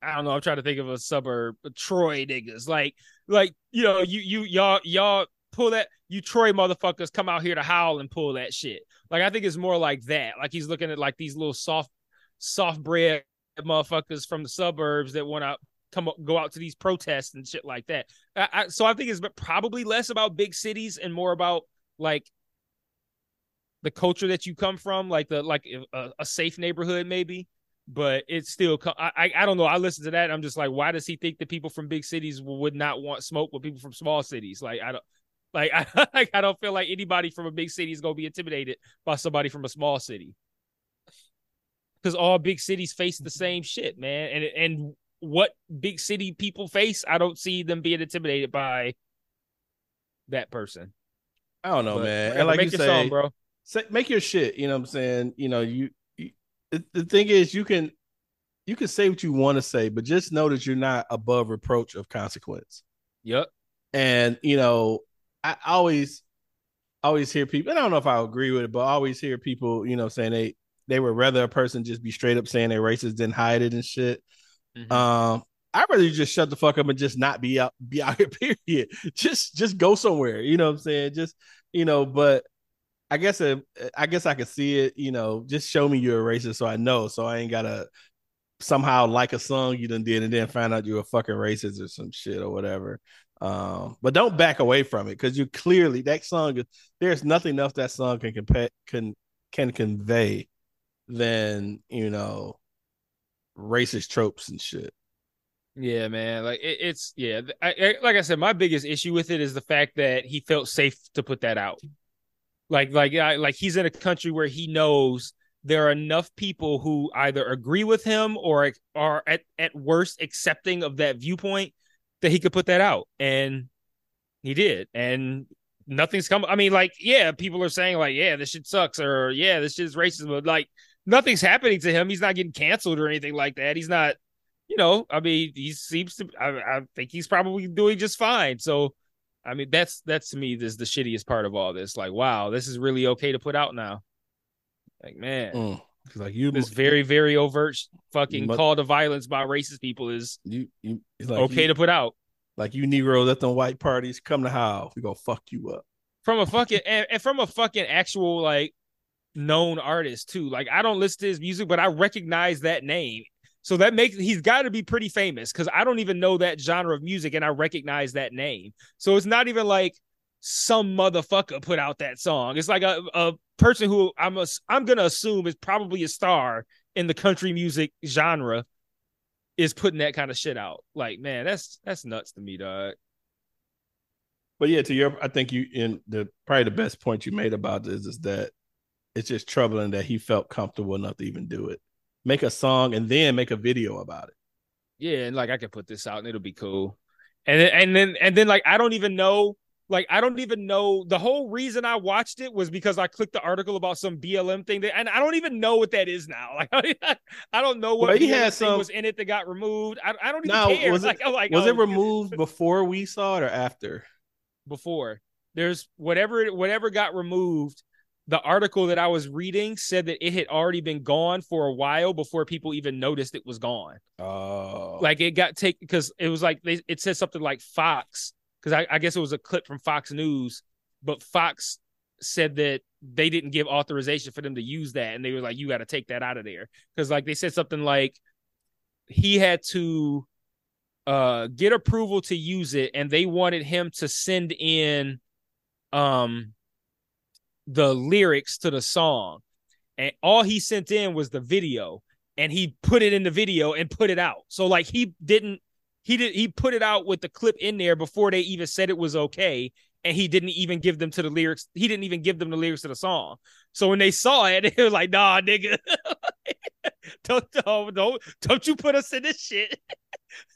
i don't know i'm trying to think of a suburb troy niggas like like you know you you y'all y'all pull that you troy motherfuckers come out here to howl and pull that shit like i think it's more like that like he's looking at like these little soft soft bread motherfuckers from the suburbs that want to come up, go out to these protests and shit like that. I, I, so I think it's probably less about big cities and more about like the culture that you come from, like the like a, a safe neighborhood maybe. But it's still, I, I I don't know. I listen to that. I'm just like, why does he think that people from big cities would not want smoke with people from small cities? Like I don't, Like *laughs* I like I don't feel like anybody from a big city is gonna be intimidated by somebody from a small city. Because all big cities face the same shit, man. And and what big city people face, I don't see them being intimidated by that person. I don't know, But man. whatever, And like make you your say, song, bro. say, make your shit. You know what I'm saying? You know, you, you the, the thing is you can you can say what you want to say, but just know that you're not above reproach of consequence. Yep. And you know, I always always hear people, and I don't know if I agree with it, but I always hear people, you know, saying they they would rather a person just be straight up saying they're racist than hide it and shit. Mhm. Um, I'd rather you just shut the fuck up and just not be out be out here, *laughs* period. Just just go somewhere. You know what I'm saying? Just you know, but I guess uh, I guess I could see it, you know, just show me you're a racist so I know. So I ain't gotta somehow like a song you done did and then find out you're a fucking racist or some shit or whatever. Um, but don't back away from it because you clearly that song is there's nothing else that song can compa- can can convey than you know racist tropes and shit. Yeah, man. Like it, it's yeah. I, I, like I said, my biggest issue with it is the fact that he felt safe to put that out. Like, like, I, like he's in a country where he knows there are enough people who either agree with him or are at at worst accepting of that viewpoint that he could put that out, and he did, and nothing's come. I mean, like, yeah, people are saying like, yeah, this shit sucks, or yeah, this shit is racist, but like, nothing's happening to him. He's not getting canceled or anything like that. He's not you know, I mean, he seems to. I, I think he's probably doing just fine. So, I mean, that's that's to me this the shittiest part of all this. Like, wow, this is really okay to put out now. Like, man, Mm. Like you, this very very overt fucking Mu- call to violence by racist people is you, you it's like okay you, to put out like you Negroes at them white parties come to how we gonna fuck you up. from a fucking and, and from a fucking actual like known artist too. Like, I don't listen to his music, but I recognize that name. So that makes he's got to be pretty famous because I don't even know that genre of music and I recognize that name. So it's not even like some motherfucker put out that song. It's like a, a person who I'm a, I'm gonna assume is probably a star in the country music genre is putting that kind of shit out. Like, man, that's that's nuts to me, dog. But yeah, to your, I think you in the probably the best point you made about this is that it's just troubling that he felt comfortable enough to even do it. Make a song and then make a video about it. Yeah, and like I can put this out and it'll be cool. And then and then and then like I don't even know like I don't even know the whole reason I watched it was because I clicked the article about some BLM thing that, and I don't even know what that is now. *laughs* Like I don't know what Well, he had some- was in it that got removed. I, I don't even Now, care. was it- *laughs* like, like, Was oh, it removed before we saw it or after? before? There's whatever whatever got removed. The article that I was reading said that it had already been gone for a while before people even noticed it was gone. Oh, like it got taken because it was like they, it said something like Fox because I, I guess it was a clip from Fox News, but Fox said that they didn't give authorization for them to use that, and they were like, "You got to take that out of there," because like they said something like he had to uh get approval to use it, and they wanted him to send in um the lyrics to the song, and all he sent in was the video and he put it in the video and put it out. So like he didn't he did he put it out with the clip in there before they even said it was okay and he didn't even give them to the lyrics. He didn't even give them the lyrics to the song. So when they saw it, *laughs* they were like, "Nah, nigga. *laughs* don't, don't don't don't you put us in this shit."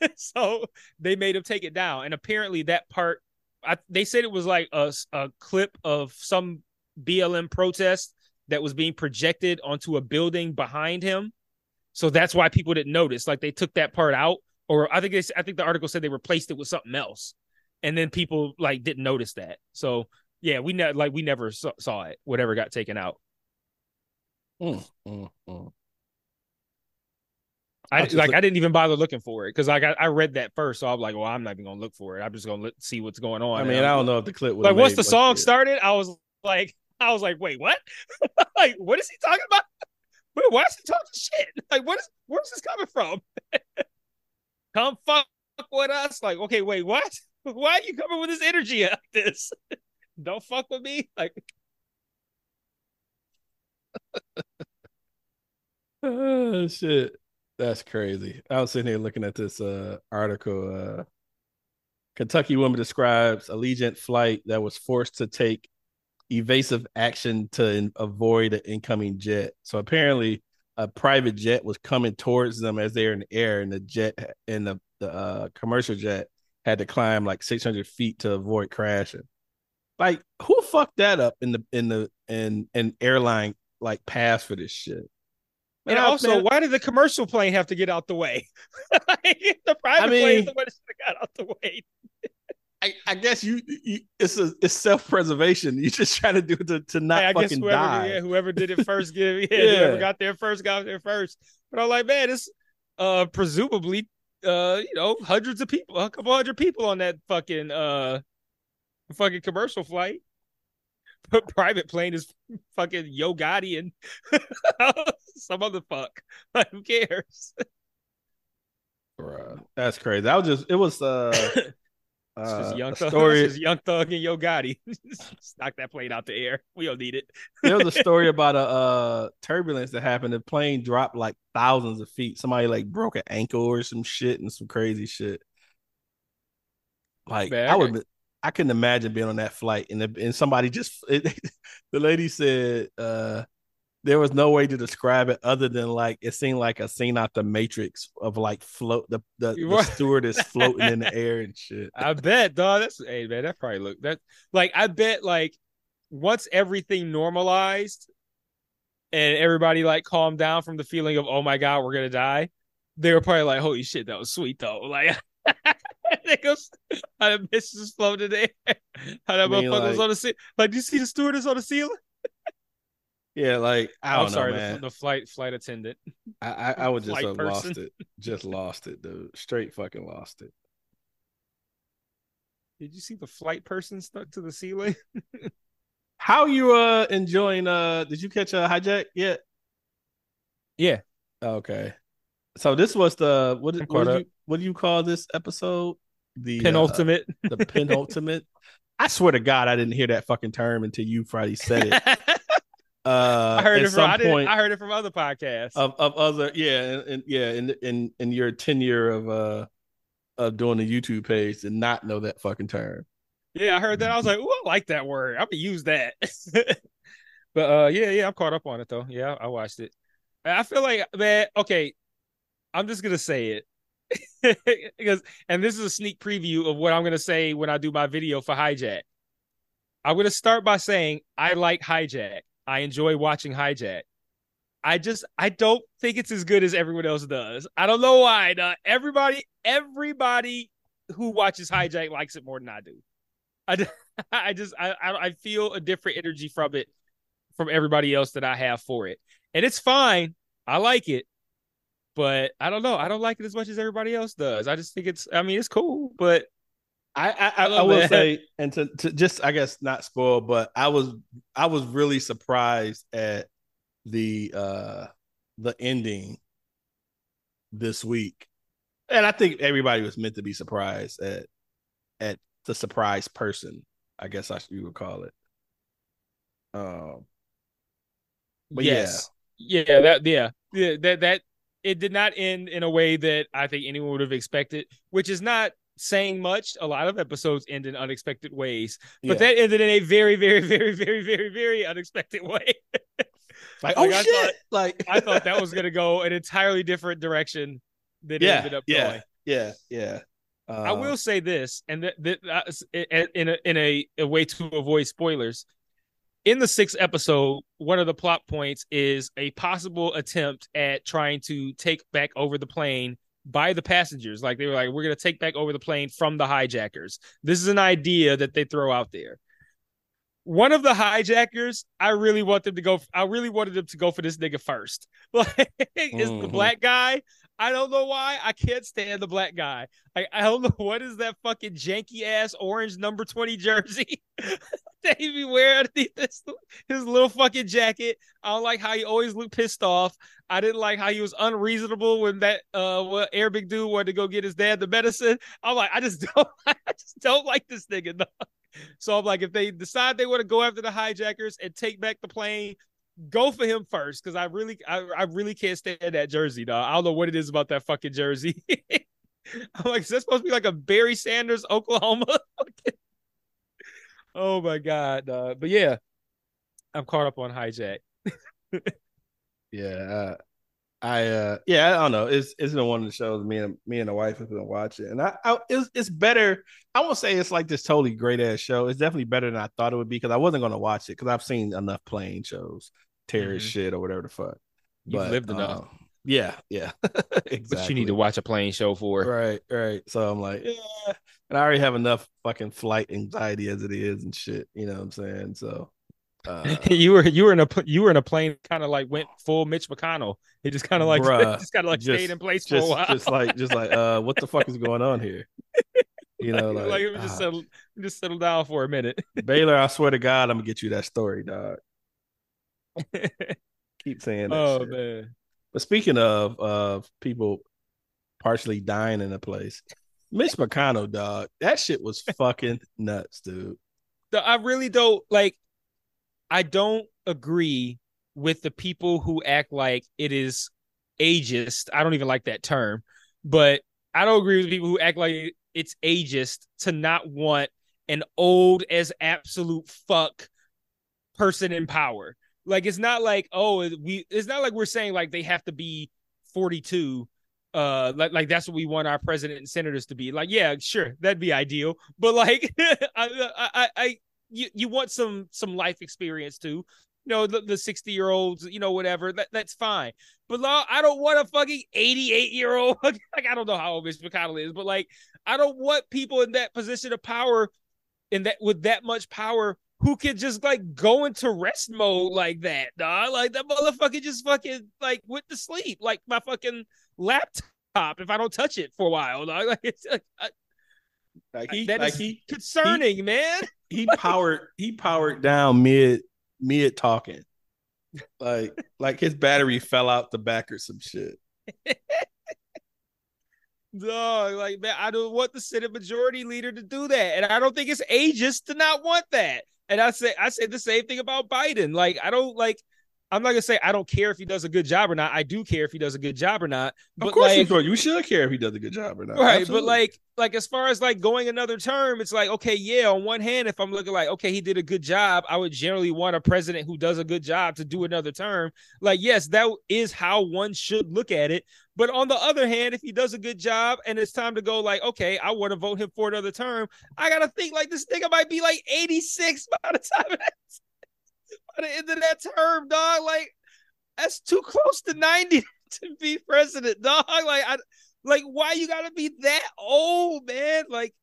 *laughs* so they made him take it down and apparently that part I, they said it was like a, a clip of some BLM protest that was being projected onto a building behind him. So that's why people didn't notice. Like they took that part out, or I think they, I think the article said they replaced it with something else, and then people like didn't notice that. So yeah, we ne- like we never saw, saw it. Whatever got taken out. Mm, mm, mm. I like look- I didn't even bother looking for it because like I, I read that first, so I'm like, well, I'm not even gonna look for it. I'm just gonna look, see what's going on. I mean, I'm- don't know if the clip like once the song started, I was like, I was like, wait, what? *laughs* like, what is he talking about? *laughs* Wait, why is he talking shit? *laughs* Like, what is where's this coming from? Come fuck with us? Like, okay, wait, what? Why are you coming with this energy like this? Don't fuck with me. Like, Oh shit. That's crazy. I was sitting here looking at this uh article uh Kentucky woman describes Allegiant flight that was forced to take evasive action to avoid an incoming jet. So apparently, a private jet was coming towards them as they're in the air, and the jet and the, the uh, commercial jet had to climb like 600 feet to avoid crashing. Like, who fucked that up in the in the in an airline like pass for this shit? And also, man, why did the commercial plane have to get out the way? *laughs* the private I plane is the one that should have got out the way. I, I guess you, you it's a it's self preservation. *laughs* You just try to do it to, to not Hey, I guess fucking whoever, die. yeah, whoever did it first, *laughs* get yeah, Yeah. whoever got there first got there first. But I'm like, man, it's uh presumably uh you know hundreds of people, a couple hundred people on that fucking uh fucking commercial flight. *laughs* But private plane is fucking Yo Gotti and some other fuck. Like, who cares? Bruh, that's crazy. That was just it was uh, It's uh just young thug, story. it's just young thug and Yo Gotti. *laughs* Knock that plane out the air. We don't need it. there was a story about a uh turbulence that happened. The plane dropped like thousands of feet. Somebody like broke an ankle or some shit and some crazy shit. Like I I would, I couldn't imagine being on that flight and the, and somebody just *laughs* it, the lady said uh there was no way to describe it other than like it seemed like a scene out the Matrix of like float the the, the stewardess *laughs* floating in the air and shit. I bet, dog. That's hey man, that probably look that like I bet like once everything normalized and everybody like calmed down from the feeling of oh my god we're gonna die, they were probably like holy shit that was sweet though. *laughs* Like *laughs* they goes how the bitch just floated in the air, how that I mean, motherfucker was on the ceiling. Like, do you see the stewardess on the ceiling? Yeah, like I I'm sorry, know, the, the flight flight attendant. I, I, *laughs* I would just have lost it. Just lost it, dude. Straight fucking lost it. Did you see the flight person stuck to the ceiling? *laughs* How you uh enjoying uh did you catch a hijack yet? Yeah. Okay. So this was the what, what do you what do you call this episode? The uh, Penultimate. the penultimate. *laughs* I swear to God, I didn't hear that fucking term until you Friday said it. Uh I heard it from I, point I heard it from other podcasts. of, of other yeah, and, and yeah, in in in your tenure of uh of doing the YouTube page did not know that fucking term. Yeah, I heard that. I was like, "Ooh, I like that word. I'm gonna use that." *laughs* but uh, yeah, yeah, I'm caught up on it though. Yeah, I watched it. I feel like, man, okay, I'm just gonna say it *laughs* because, and this is a sneak preview of what I'm gonna say when I do my video for Hijack. I'm gonna start by saying I like Hijack. I enjoy watching Hijack. I just I don't think it's as good as everyone else does. I don't know why. dog. everybody, everybody who watches Hijack likes it more than I do. I, *laughs* I just I I feel a different energy from it from everybody else that I have for it. And it's fine. I like it. But I don't know. I don't like it as much as everybody else does. I just think it's I mean it's cool, but I I, I, Oh, I will say, and to, to just I guess not spoil, but I was I was really surprised at the uh the ending this week, and I think everybody was meant to be surprised at at the surprise person. I guess I you would call it. Um, But yes. Yeah, that yeah. Yeah, that that it did not end in a way that I think anyone would have expected, which is not saying much. A lot of episodes end in unexpected ways. But yeah. that ended in a very, very, very, very, very, very unexpected *laughs* way. like like, oh I shit, thought- like I thought that was *laughs* gonna go an entirely different direction than it yeah, ended up yeah, going. yeah, yeah. I Um, will say this, and that, uh, in in a, in a, a way to avoid spoilers. In the sixth episode, one of the plot points is a possible attempt at trying to take back over the plane by the passengers. Like they were like, "We're going to take back over the plane from the hijackers." This is an idea that they throw out there. One of the hijackers, I really want them to go. I really wanted them to go for this nigga first. *laughs* Like, it's the Mhm. black guy. I don't know why. I can't stand the black guy. I, I don't know *laughs* what is that fucking janky ass orange number 20 jersey *laughs* *laughs* that he be wearing underneath his, little fucking jacket. I don't like how he always looked pissed off. I didn't like how he was unreasonable when that uh what Arabic dude wanted to go get his dad the medicine. I'm like, I just *laughs* don't I just don't like this nigga. dog. So I'm like, if they decide they want to go after the hijackers and take back the plane, go for him first. Cause I really I, I really can't stand that jersey, dog. I don't know what it is about that fucking jersey. *laughs* I'm like, is that supposed to be like a Barry Sanders, Oklahoma? Oh my god! Uh, but yeah, I'm caught up on hijack. yeah, uh, I uh, yeah, I don't know. It's it's been one of the shows me and me and the wife have been watching, and I, I it's it's better. I won't say it's like this totally great ass show. It's definitely better than I thought it would be because I wasn't gonna watch it because I've seen enough plane shows, terrorist mm-hmm. shit or whatever the fuck. You've but, lived enough. Um, yeah, yeah, exactly. *laughs* But you need to watch a plane show for right, right. So I'm like, yeah, and I already have enough fucking flight anxiety as it is and shit. You know what I'm saying? So *laughs* uh, you were you were in a you were in a plane kind of like went full Mitch McConnell. He just kind of like *laughs* bruh, just kind of like just, stayed in place just, for a while. Just like just like uh, what the fuck is going on here? You know, like, like, like just uh, settle just settle down for a minute. Baylor, I swear to God, I'm gonna get you that story, dog. Keep saying that. Oh shit. man. But speaking of of people partially dying in a place, Mitch McConnell, dog, that shit was fucking nuts, dude. I really don't like. I don't agree with the people who act like it is ageist. I don't even like that term, but I don't agree with people who act like it's ageist to not want an old as absolute fuck person in power. Like it's not like oh we it's not like we're saying like they have to be 42 uh like like that's what we want our president and senators to be. Like yeah, sure, that'd be ideal. But like *laughs* I, I I you you want some some life experience too. You know the, the 60 year olds, you know whatever. That that's fine. But law, I don't want a fucking 88 year old. *laughs* like I don't know how old Mitch McConnell is, but like I don't want people in that position of power in that with that much power who can just like go into rest mode like that, dog. Like that motherfucker just fucking like went to sleep, like my fucking laptop if I don't touch it for a while, dog. *laughs* Like it's like, I, like he, that like he, concerning, he, man. *laughs* He powered he powered down mid mid talking. Like *laughs* like his battery fell out the back or some shit. Dog, like man, I don't want the Senate Majority Leader to do that, and I don't think it's ageist to not want that. And I say I say the same thing about Biden. Like I don't like I'm not gonna say I don't care if he does a good job or not. I do care if he does a good job or not. But of course, like, you, you should care if he does a good job or not. Right, Absolutely. but like, like as far as like going another term, it's like okay, yeah. On one hand, if I'm looking like okay, he did a good job, I would generally want a president who does a good job to do another term. Like, yes, that is how one should look at it. But on the other hand, if he does a good job and it's time to go, like, okay, I want to vote him for another term, I gotta think like this nigga might be like 86 by the time *laughs* the end of that term, dog. Like, that's too close to 90 *laughs* to be president, dog. Like, I like why you gotta be that old, man? Like,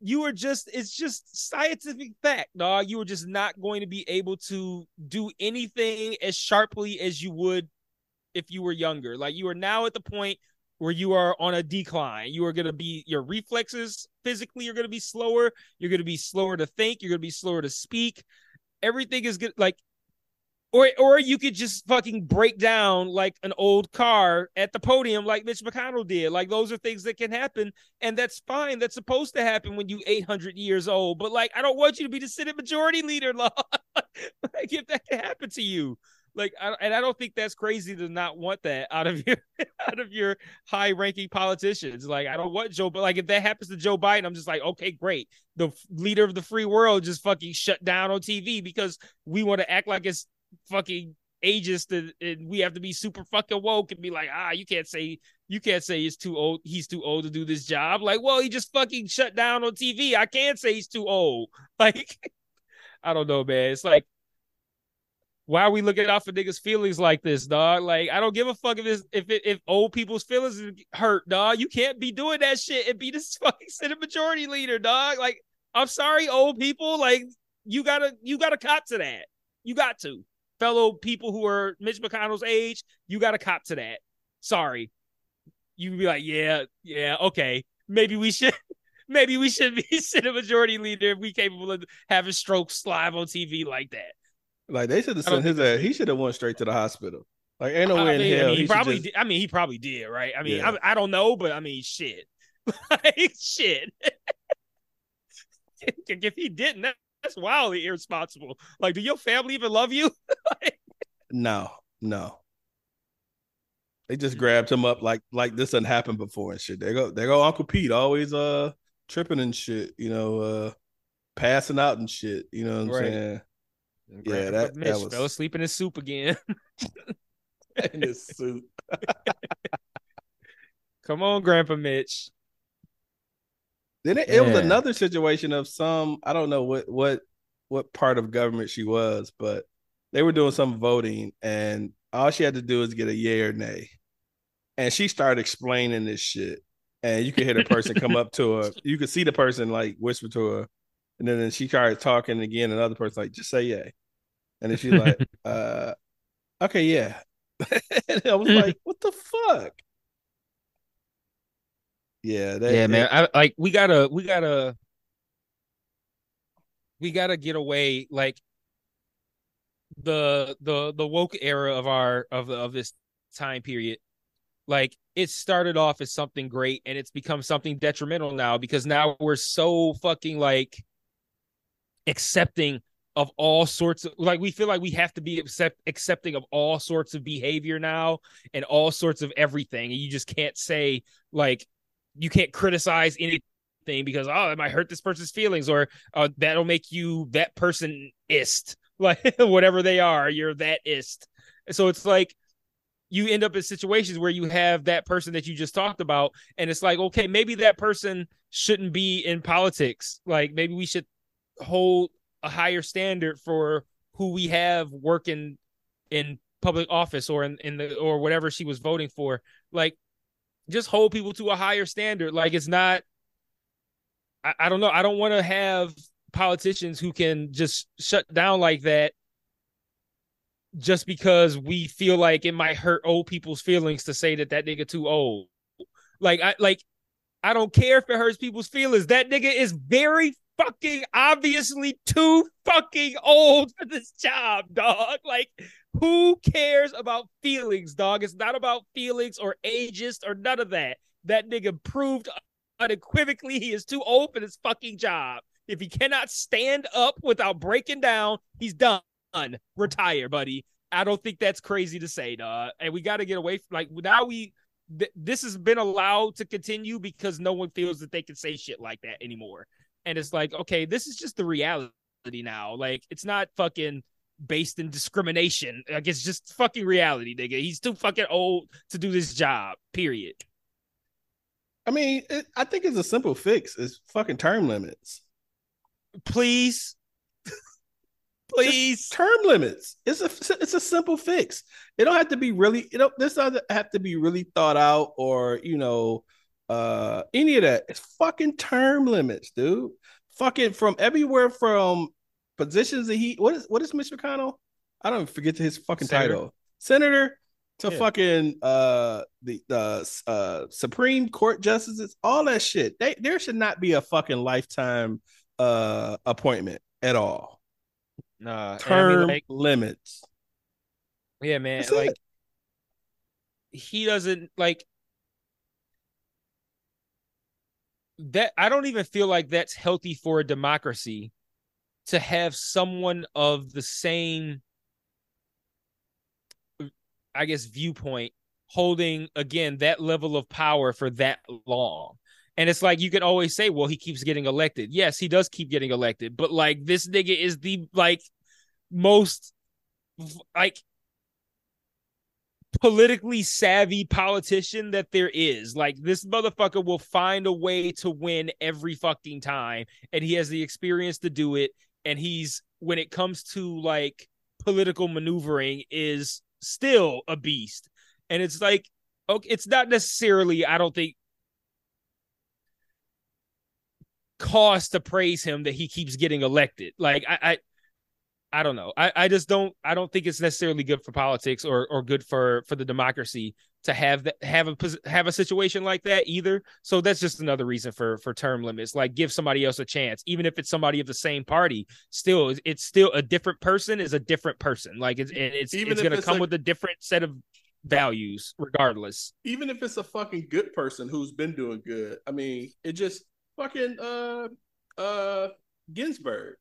you were just it's just scientific fact, dog. You were just not going to be able to do anything as sharply as you would if you were younger. Like you are now at the point where you are on a decline. You are going to be your reflexes physically you're going to be slower. You're going to be slower to think. You're going to be slower to speak. Everything is good. Like, or or you could just fucking break down like an old car at the podium, like Mitch McConnell did. Like those are things that can happen, and that's fine. That's supposed to happen when you 800 years old. But like, I don't want you to be the Senate Majority Leader, law. *laughs* like if that can happen to you like I, and I don't think that's crazy to not want that out of *laughs* your out of your high ranking politicians. Like I don't want Joe, but like if that happens to Joe Biden, I'm just like, okay, great. The leader of the free world just fucking shut down on TV because we want to act like it's fucking ageist and, and we have to be super fucking woke and be like, ah, you can't say you can't say he's too old. He's too old to do this job. Like, well, he just fucking shut down on TV. I can't say he's too old. *laughs* Like, I don't know, man. It's like why are we looking out for niggas' feelings like this, dog? Like, I don't give a fuck if it's, if it, if old people's feelings hurt, dog. You can't be doing that shit and be this *laughs* fucking Senate Majority Leader, dog. Like, I'm sorry, old people. Like, you gotta you gotta cop to that. You got to, fellow people who are Mitch McConnell's age. You gotta cop to that. Sorry, you be like, yeah, yeah, okay. Maybe we should. *laughs* Maybe we should be *laughs* Senate Majority Leader if we capable of having strokes live on TV like that. Like they should have sent his ass. He should have went straight to the hospital. Like ain't no way in hell. I mean, he, he probably. just... Did, I mean, he probably did, right? I mean, yeah. I, I, don't know, but I mean, shit, *laughs* like shit. *laughs* if he didn't, that's wildly irresponsible. Like, do your family even love you? *laughs* no, no. They just grabbed him up like like this didn't happen before and shit. They go they go Uncle Pete always uh tripping and shit, you know, uh passing out and shit. You know what I'm Right. saying? Yeah, that- Mitch that was- fell asleep in his soup again. *laughs* In his soup. *laughs* Come on, Grandpa Mitch. Then it, it was another situation of some I don't know what what what part of government she was, but they were doing some voting and all she had to do is get a yay or nay. And she started explaining this shit. And you could hear the person come up to her. *laughs* You could see the person like whisper to her. And then, then she started talking again. Another person like, just say yay. And then she's like, *laughs* uh, okay, yeah. *laughs* and I was like, what the fuck? Yeah, that, yeah, man. it- I like we gotta we gotta we gotta get away like the the the woke era of our of of this time period. Like it started off as something great and it's become something detrimental now because now we're so fucking like accepting of all sorts of like we feel like we have to be accept, accepting of all sorts of behavior now and all sorts of everything. And you just can't say like you can't criticize anything because oh it might hurt this person's feelings or uh, that'll make you that person ist *laughs* like whatever they are you're that ist so it's like you end up in situations where you have that person that you just talked about and it's like okay maybe that person shouldn't be in politics. Like maybe we should hold a higher standard for who we have working in public office or in, in the or whatever she was voting for. Like just hold people to a higher standard. Like it's not i, I don't know. I don't want to have politicians who can just shut down like that just because we feel like it might hurt old people's feelings to say that that nigga too old. Like i like i don't care if it hurts people's feelings. That nigga is very fucking obviously too fucking old for this job dog like who cares about feelings, dog? It's not about feelings or ageist or none of that. That nigga proved unequivocally he is too old for this fucking job. If he cannot stand up without breaking down, he's done. Retire, buddy. I don't think that's crazy to say, dog. And we got to get away from like now we th- this has been allowed to continue because no one feels that they can say shit like that anymore. And it's like, okay, this is just the reality now. Like it's not fucking based in discrimination. Like it's just fucking reality, nigga. He's too fucking old to do this job. Period. I mean, it, I think it's a simple fix. It's fucking term limits. Please, *laughs* please. Term limits. It's a it's a simple fix. It don't have to be really. You know, this doesn't have to be really thought out or you know, uh, any of that. It's fucking term limits, dude. Fucking from everywhere from positions that he what is what is Mitch McConnell? I don't forget his fucking Senator. title. Senator to Yeah. fucking uh the the uh Supreme Court justices, all that shit. They there should not be a fucking lifetime uh appointment at all. Nah, and I mean, Term like, limits. yeah, man. That's like it. he doesn't like that. I don't even feel like that's healthy for a democracy to have someone of the same, I guess, viewpoint holding again that level of power for that long. And it's like you can always say, well, he keeps getting elected. Yes, he does keep getting elected, but like this nigga is the like most like politically savvy politician that there is. Like this motherfucker will find a way to win every fucking time and he has the experience to do it and he's when it comes to like political maneuvering is still a beast. And it's like okay, it's not necessarily I don't think cause to praise him that he keeps getting elected. Like I, I I don't know. I, I just don't I don't think it's necessarily good for politics or or good for for the democracy to have that have a have a situation like that either. So that's just another reason for for term limits. Like give somebody else a chance, even if it's somebody of the same party. Still, it's- still a different person is a different person. Like it's it's Even it's gonna come a- with a different set of values regardless. Even if it's a fucking good person who's been doing good. I mean, it just fucking uh uh Ginsburg.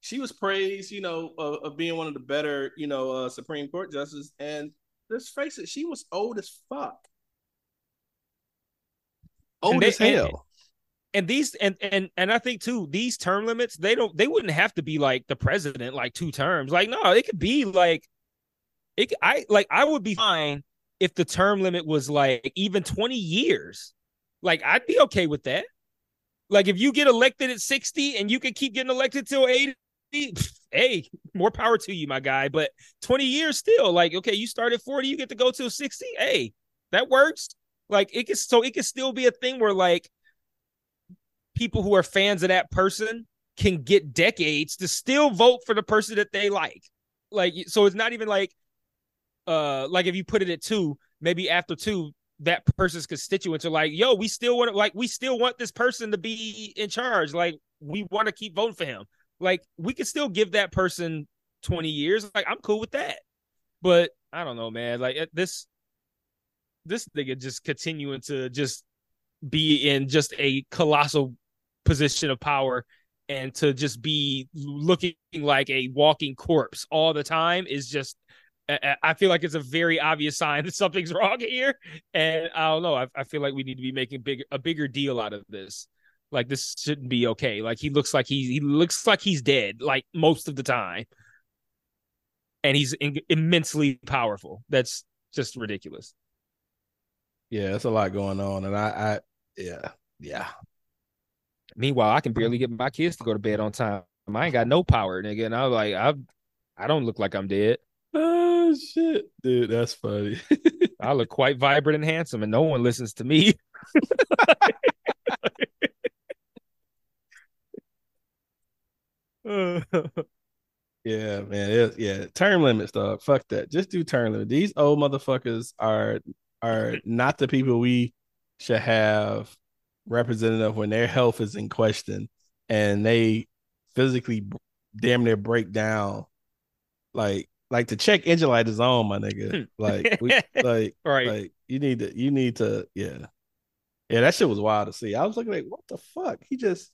She was praised, you know, of, of being one of the better, you know, uh Supreme Court justices and let's face it, she was old as fuck. Old And they- as hell. and- and these and and and I think too these term limits they don't they wouldn't have to be like the president like two terms like no it could be like it I like I would be fine if the term limit was like even 20 years like I'd be okay with that like if you get elected at 60 and you can keep getting elected till 80 pff, hey more power to you my guy but 20 years still like okay you start at 40 you get to go to 60 hey that works like it can so it can still be a thing where like people who are fans of that person can get decades to still vote for the person that they like. Like so it's not even like uh like if you put it at two, maybe after two, that person's constituents are like, yo, we still want like we still want this person to be in charge. Like we want to keep voting for him. Like we could still give that person 20 years. Like I'm cool with that. But I don't know, man. Like this this nigga just continuing to just be in just a colossal position of power and to just be looking like a walking corpse all the time is just I- I feel like it's a very obvious sign *laughs* that something's wrong here, and I don't know. I, I feel like we need to be making big a bigger deal out of this. Like this shouldn't be okay. Like he looks like he's he looks like he's dead like most of the time, and he's in, immensely powerful. That's just ridiculous. Yeah, it's a lot going on, and I, I, yeah, yeah. Meanwhile, I can barely get my kids to go to bed on time. I ain't got no power, nigga. And I was like, I, I don't look like I'm dead. Oh shit, dude, that's funny. *laughs* I look quite vibrant and handsome, and no one listens to me. *laughs* *laughs* yeah, man. It, yeah, term limits, dog. Fuck that. Just do term limit. These old motherfuckers are are not the people we should have representative when their health is in question and they physically damn near break down. Like, like the check engine light is on, my nigga. *laughs* Like, we, like, right. like you need to, you need to, yeah, yeah. That shit was wild to see. I was looking like, what the fuck? He just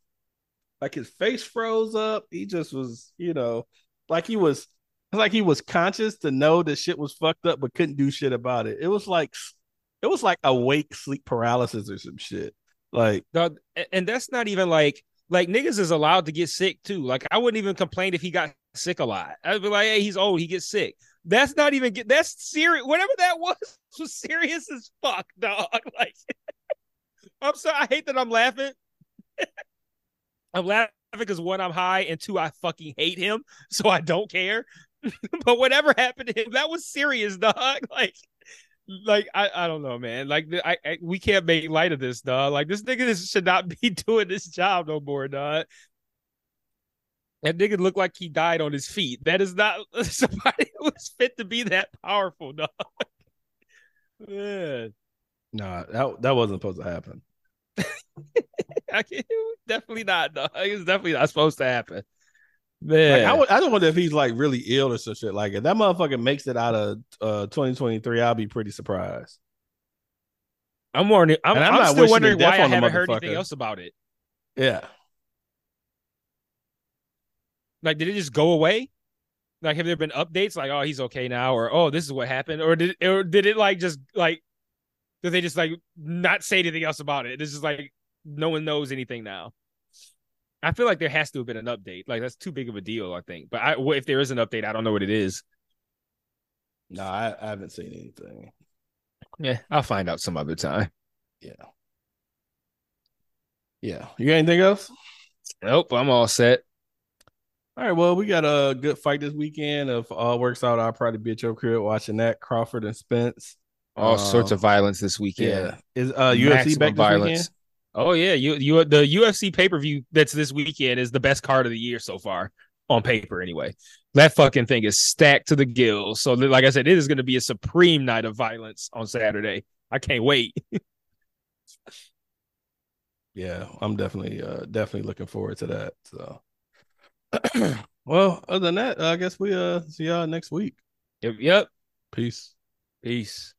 like his face froze up. He just was, you know, like he was, like he was conscious to know that shit was fucked up, but couldn't do shit about it. It was like, it was like awake sleep paralysis or some shit. Like, and that's not even like like niggas is allowed to get sick too. Like I wouldn't even complain if he got sick a lot. I'd be like, hey, he's old, he gets sick. That's not even get that's serious. Whatever that *laughs* was was serious as fuck, dog. *laughs* Like *laughs* I'm sorry, I hate that I'm laughing. I'm laughing because one, I'm high, and two, I fucking hate him, *laughs* so I don't care. *laughs* but whatever happened to him, that was serious, *laughs* dog. Like like I, I don't know, man. Like I, I we can't make light of this, dog. Like this nigga should not be doing this job no more, dog. That nigga looked like he died on his feet. That is not somebody who was fit to be that powerful, dog. Man, nah, that that wasn't supposed to happen. *laughs* I can't, definitely not, dog. It's definitely not supposed to happen. Like, Man, I, would, I don't wonder if he's like really ill or some shit. Like, if that motherfucker makes it out of uh 2023, I'll be pretty surprised. I'm wondering. I'm, I'm I'm, still wondering why I haven't heard anything else about it. Yeah. Like, did it just go away? Like, have there been updates? Like, oh, he's okay now, or oh, this is what happened, or did or did it like just like did they just like not say anything else about it? It's just like no one knows anything now. I feel like there has to have been an update. Like that's too big of a deal, I think. But I, if there is an update, I don't know what it is. No, I, I haven't seen anything. Yeah, I'll find out some other time. Yeah. Yeah. You got anything else? Nope, I'm all set. All right. Well, we got a good fight this weekend. If all works out, I'll probably be at your crib watching that. Crawford and Spence. All sorts Um, of violence this weekend. Yeah. Is uh UFC back this violence. weekend? Oh yeah, you you the UFC pay per view that's this weekend is the best card of the year so far on paper. Anyway, that fucking thing is stacked to the gills. So like I said, it is going to be a supreme night of violence on Saturday. I can't wait. *laughs* Yeah, I'm definitely uh definitely looking forward to that. So *clears throat* well, other than that, I guess we uh see y'all next week. yep. yep. Peace. Peace.